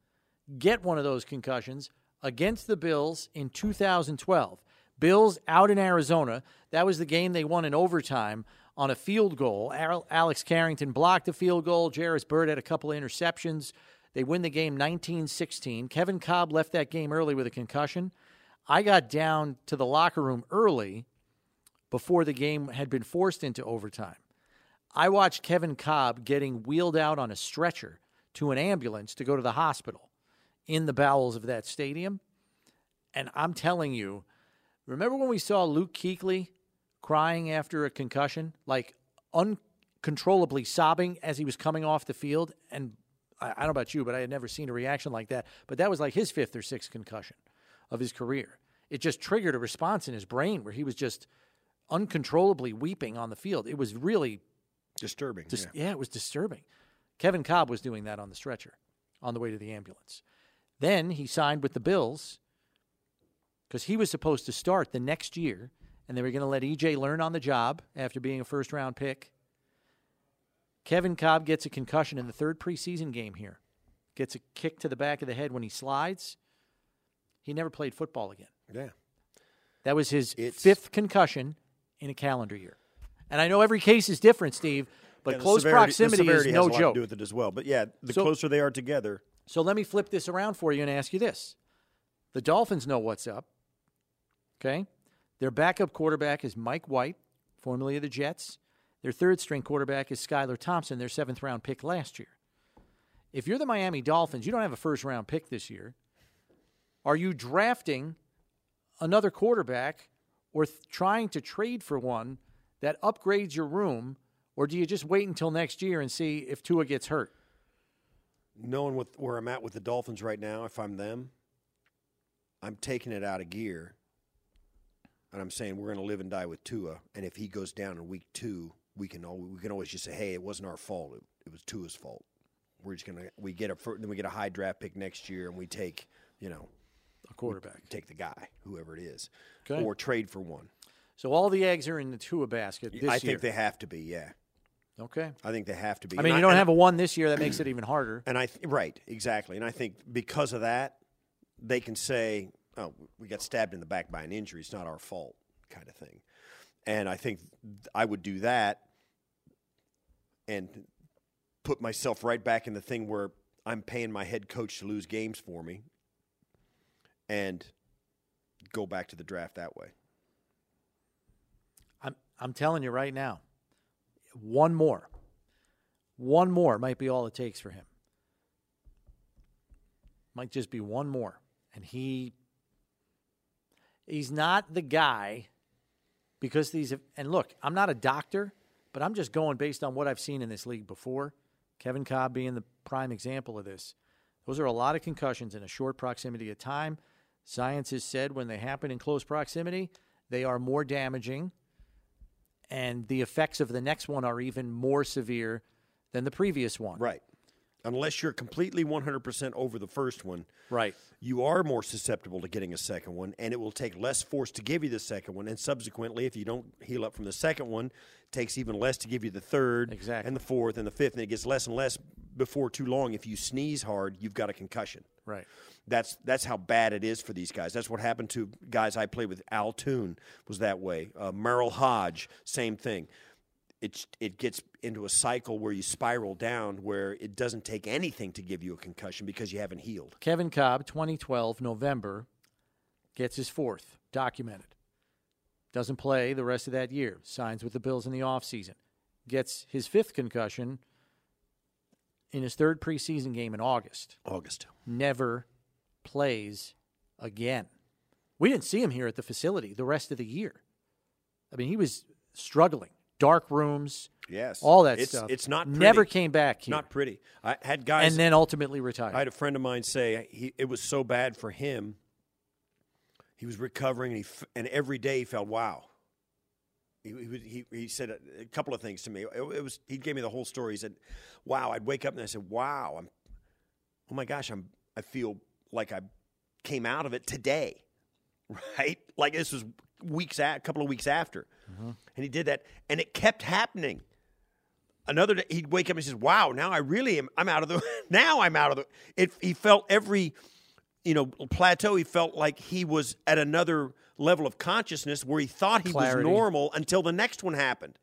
get one of those concussions against the Bills in 2012. Bills out in Arizona. That was the game they won in overtime on a field goal. Alex Carrington blocked a field goal. Jairus Byrd had a couple of interceptions. They win the game 19 16. Kevin Kolb left that game early with a concussion. I got down to the locker room early before the game had been forced into overtime. I watched Kevin Kolb getting wheeled out on a stretcher to an ambulance to go to the hospital in the bowels of that stadium. And I'm telling you, remember when we saw Luke Kuechly crying after a concussion, like uncontrollably sobbing as he was coming off the field? And I, I don't know about you, but I had never seen a reaction like that. But that was like his fifth or sixth concussion of his career. It just triggered a response in his brain where he was just uncontrollably weeping on the field. It was really disturbing. Dis- yeah. yeah. it was disturbing. Kevin Kolb was doing that on the stretcher on the way to the ambulance. Then he signed with the Bills because he was supposed to start the next year, and they were going to let EJ learn on the job after being a first round pick. Kevin Kolb gets a concussion in the third preseason game here, gets a kick to the back of the head when he slides. He never played football again. Yeah. That was his It's- fifth concussion in a calendar year. And I know every case is different, Steve, but Yeah, close severity- proximity is no joke. Do with it as well, but yeah, the So- closer they are together, So let me flip this around for you and ask you this. The Dolphins know what's up. Okay? Their backup quarterback is Mike White, formerly of the Jets. Their third string quarterback is Skylar Thompson, their seventh round pick last year. If you're the Miami Dolphins, you don't have a first round pick this year. Are you drafting another quarterback or th- trying to trade for one that upgrades your room, or do you just wait until next year and see if Tua gets hurt? knowing what, where I'm at with the Dolphins right now, if I'm them, I'm taking it out of gear, and I'm saying we're going to live and die with Tua. And if he goes down in week two, we can al- we can always just say, hey, it wasn't our fault. It, it was Tua's fault. We're just gonna we get a then we get a high draft pick next year, and we take you know A quarterback. take the guy, whoever it is, Okay. or trade for one. So all the eggs are in the Tua basket this I year. think they have to be. Yeah, okay. I think they have to be. I mean, And you don't have a one this year. That makes it even harder. And I th- right, exactly. And I think because of that, they can say, "Oh, we got stabbed in the back by an injury. It's not our fault," kind of thing. And I think I would do that and put myself right back in the thing where I'm paying my head coach to lose games for me and go back to the draft that way. I'm I'm telling you right now, one more, one more might be all it takes for him. Might just be one more, and he he's not the guy because these and look, I'm not a doctor, but I'm just going based on what I've seen in this league before. Kevin Kolb being the prime example of this. Those are a lot of concussions in a short proximity of time. Science has said when they happen in close proximity, they are more damaging, and the effects of the next one are even more severe than the previous one. Right. unless you're completely 100% over the first one, Right. you are more susceptible to getting a second one, and it will take less force to give you the second one. And subsequently, if you don't heal up from the second one, it takes even less to give you the third, Exactly. and the fourth, and the fifth, and it gets less and less before too long. If you sneeze hard, you've got a concussion. Right. That's that's how bad it is for these guys. That's what happened to guys I played with. Al Toon was that way. Uh, Merril Hoge, same thing. It it gets into a cycle where you spiral down, where it doesn't take anything to give you a concussion because you haven't healed. Kevin Kolb, 2012, November, gets his fourth, documented. Doesn't play the rest of that year. Signs with the Bills in the offseason. Gets his fifth concussion in his third preseason game in August. August. Never plays again. We didn't see him here at the facility the rest of the year. I mean, he was struggling. Dark rooms, Yes, all that it's, stuff. It's not pretty. Never came back here. Not pretty. I had guys, and then ultimately retired. I had a friend of mine say he, it was so bad for him. He was recovering, and, he, and every day he felt, wow. He, he, was- he, he said a, a couple of things to me. It, it was he gave me the whole story. He said, "Wow." I'd wake up and I said, "Wow." I'm, oh my gosh, I'm. I feel like I came out of it today, right? Like this was weeks a couple of weeks after, mm-hmm. and he did that, and it kept happening. Another day he'd wake up and he says wow now i really am i'm out of the now i'm out of the it he felt every you know plateau he felt like he was at another level of consciousness where he thought he Clarity. was normal until the next one happened.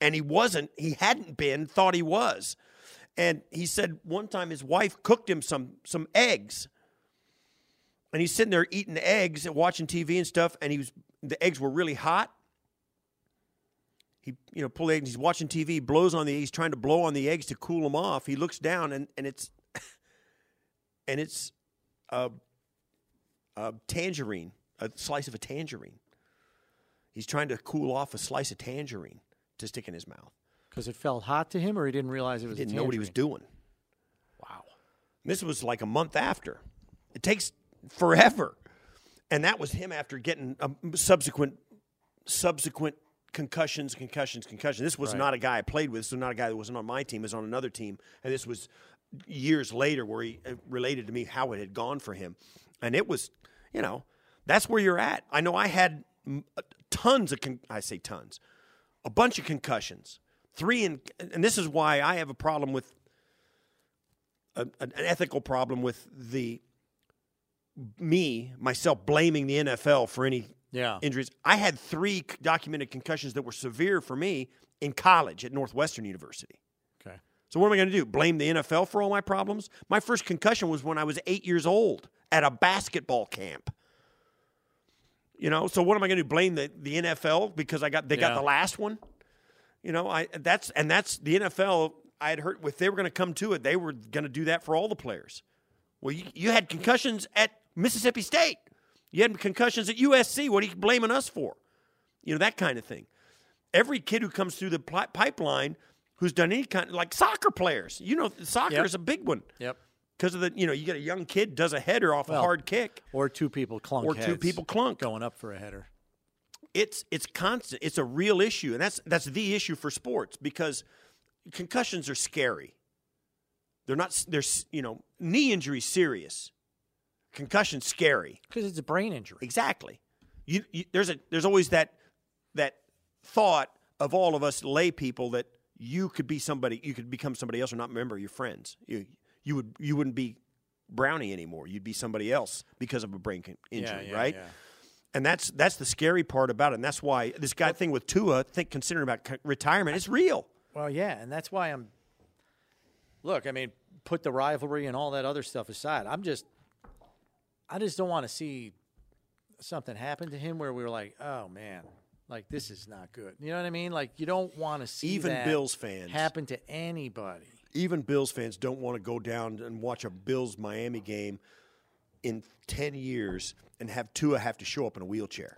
And he wasn't he hadn't been thought he was. And he said one time his wife cooked him some some eggs and he's sitting there eating eggs and watching tv and stuff and he was the eggs were really hot. He you know pull eggs he's watching tv blows on the he's trying to blow on the eggs to cool them off. He looks down and and it's and it's a, a tangerine a slice of a tangerine. He's trying to cool off a slice of tangerine to stick in his mouth. Because it felt hot to him, or he didn't realize it was. he didn't know what he was doing. Wow. this was like a month after. It takes forever. And that was him after getting um, subsequent subsequent concussions concussions concussions. This was Right. not a guy i played with this was not a guy that wasn't on my team it was on another team. And this was years later where he uh, related to me how it had gone for him. And it was you know that's where you're at. I know i had uh, tons of con- i say tons a bunch of concussions. Three in and this is why i have a problem with a, an ethical problem with the me myself blaming the NFL for any Yeah. injuries. I had three documented concussions that were severe for me in college at Northwestern University. Okay. So what am I going to do? Blame the NFL for all my problems? My first concussion was when I was eight years old at a basketball camp. You know, so what am I going to do? Blame the, the NFL because I got they Yeah. got the last one? You know, I that's and that's the NFL. I had heard if they were going to come to it, they were going to do that for all the players. Well, you, you had concussions at Mississippi State. You had concussions at USC. What are you blaming us for? You know that kind of thing. Every kid who comes through the pi- pipeline who's done any kind like soccer players, you know, soccer Yep. is a big one Yep. because of the you know you get a young kid does a header off a hard kick. Or two people clunk Or two people clunk. going up for a header. it's it's constant. It's a real issue, and that's that's the issue for sports because concussions are scary. They're not. They're you know knee injury serious, concussion scary. Because it's a brain injury. Exactly. You, you, there's a there's always that that thought of all of us lay people that you could be somebody you could become somebody else or not remember your friends. You you would you wouldn't be Brownie anymore. You'd be somebody else because of a brain con- injury, yeah, right? yeah. And that's that's the scary part about it. And that's why this guy thing with Tua, think considering about c- retirement, it's real. Well, yeah, and that's why I'm. Look, I mean, put the rivalry and all that other stuff aside. I'm just, I just don't want to see something happen to him where we were like, oh man, like this is not good. You know what I mean? Like you don't want to see Even that Bills fans. happen to anybody. Even Bills fans don't want to go down and watch a Bills Miami game in ten years and have Tua have to show up in a wheelchair,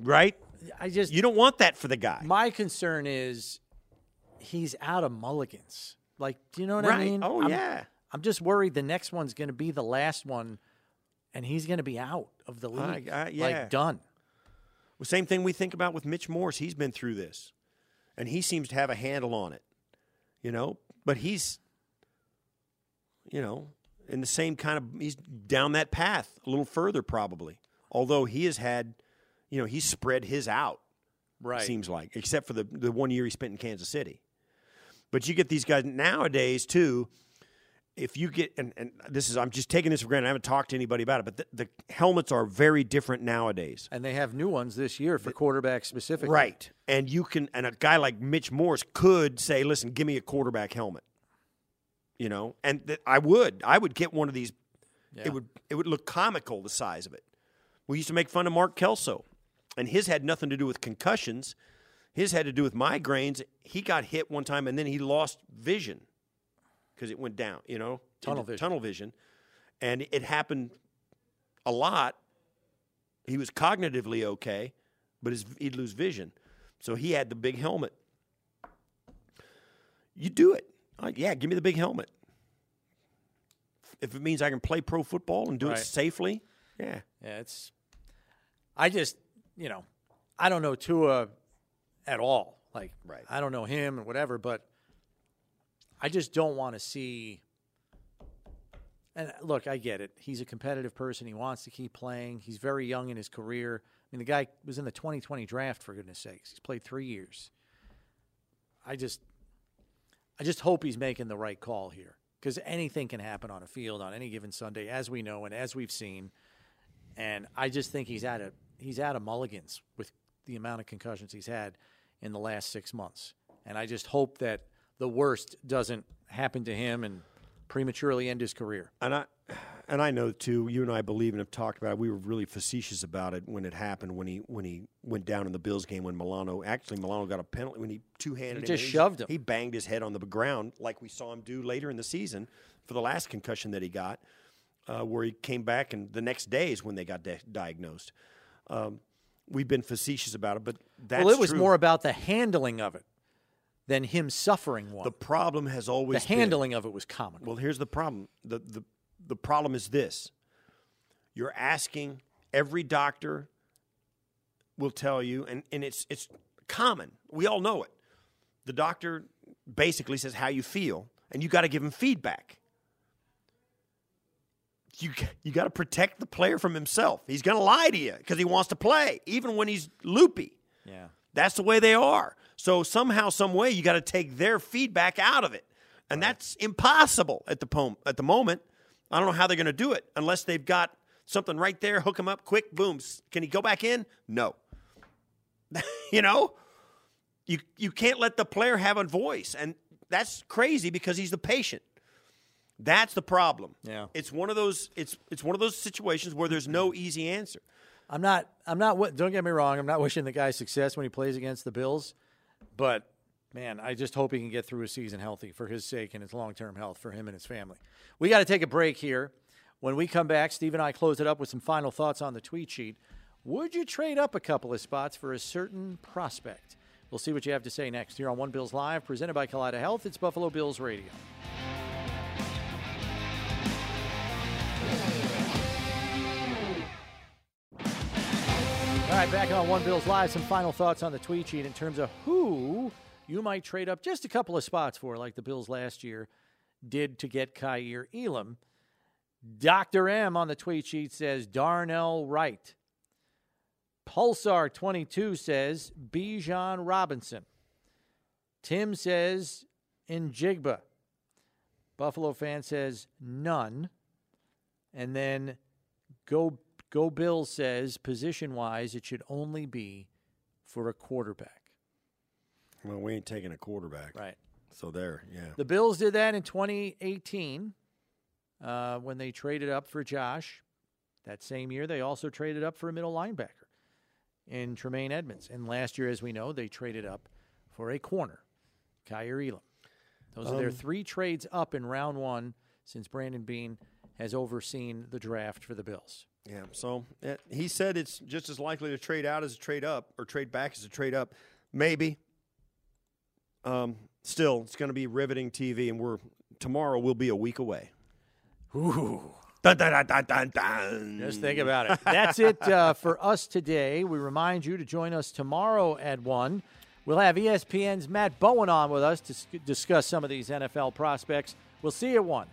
right? I just You don't want that for the guy. My concern is he's out of mulligans. Like, do you know what I mean? Oh, I'm- yeah. I'm just worried the next one's going to be the last one, and he's going to be out of the I- league. I- yeah. Like done. Well, same thing we think about with Mitch Morse. He's been through this, and he seems to have a handle on it, you know. But he's you know, in the same kind of he's down that path a little further probably. Although he has had, you know, he's spread his out. Right. Seems like, except for the the one year he spent in Kansas City. But you get these guys nowadays too. If you get and, and this is I'm just taking this for granted. I haven't talked to anybody about it, but the, the helmets are very different nowadays. And they have new ones this year for quarterbacks specifically. Right. And you can and a guy like Mitch Morse could say, "Listen, give me a quarterback helmet." You know, and th- I would. I would get one of these. Yeah. It would it would look comical the size of it. We used to make fun of Mark Kelso, and his had nothing to do with concussions. His had to do with migraines. He got hit one time, and then he lost vision because it went down. You know, Tunnel vision. Tunnel vision, and it happened a lot. He was cognitively okay, but his, he'd lose vision, so he had the big helmet. You do it, Uh, yeah. Give me the big helmet. If it means I can play pro football and do Right. it safely, yeah. Yeah, it's. I just, you know, I don't know Tua at all. Like, Right. I don't know him and whatever, but I just don't want to see. And look, I get it. He's a competitive person. He wants to keep playing. He's very young in his career. I mean, the guy was in the 2020 draft for goodness sakes. He's played three years. I just, I just hope he's making the right call here because anything can happen on a field on any given Sunday, as we know and as we've seen. And I just think he's at a he's out of mulligans with the amount of concussions he's had in the last six months. And I just hope that the worst doesn't happen to him and prematurely end his career. And I and I know too. You and I believe and have talked about. it. We were really facetious about it when it happened. When he when he went down in the Bills game when Milano actually Milano got a penalty when he two handed. He just shoved him. He banged his head on the ground like we saw him do later in the season for the last concussion that he got, uh, where he came back and the next day is when they got di- diagnosed. Um, we've been facetious about it, but that's well, it was true. more about the handling of it than him suffering one. The problem has always the been- handling of it was comical. Well, here's the problem. The, the, the problem is this you're asking every doctor will tell you, and, and it's, it's common. We all know it. The doctor basically says how you feel, and you got to give him feedback. You, you got to protect the player from himself. He's going to lie to you because he wants to play, even when he's loopy. yeah. That's the way they are. So somehow, some way, you got to take their feedback out of it, and that's impossible at the pom- at the moment. I don't know how they're going to do it unless they've got something right there. Hook him up, quick, boom. Can he go back in? No. you know, you you can't let the player have a voice, and that's crazy because he's the patient. That's the problem. Yeah. it's one of those. It's it's one of those situations where there's no easy answer. I'm not. I'm not. Don't get me wrong. I'm not wishing the guy success when he plays against the Bills, but man, I just hope he can get through a season healthy for his sake and his long-term health for him and his family. We got to take a break here. When we come back, Steve and I close it up with some final thoughts on the tweet sheet. Would you trade up a couple of spots for a certain prospect? We'll see what you have to say next here on One Bills Live, presented by Kaleida Health. It's Buffalo Bills Radio. Right, back on One Bills Live, some final thoughts on the tweet sheet in terms of who you might trade up just a couple of spots for, like the Bills last year did to get Kaiir Elam. Dr. M on the tweet sheet says Darnell Wright. Pulsar 22 says Bijan Robinson. Tim says Njigba. Buffalo fan says none. And then Go Go Bill says position wise it should only be for a quarterback. Well, we ain't taking a quarterback, Right. So there, yeah. The Bills did that in 2018 uh, when they traded up for Josh. That same year, they also traded up for a middle linebacker in Tremaine Edmunds. And last year, as we know, they traded up for a corner, Kaiir Elam. Those are their Um, three trades up in round one since Brandon Beane has overseen the draft for the Bills. Yeah. So eh, he said it's just as likely to trade out as a trade up or trade back as a trade up. Maybe. Um, still, it's going to be riveting TV, and we're tomorrow. We'll be a week away. Ooh. Dun, dun, dun, dun, dun, dun. Just think about it. That's it uh, for us today. We remind you to join us tomorrow at 1. We'll have ESPN's Matt Bowen on with us to s- discuss some of these NFL prospects. We'll see you at 1.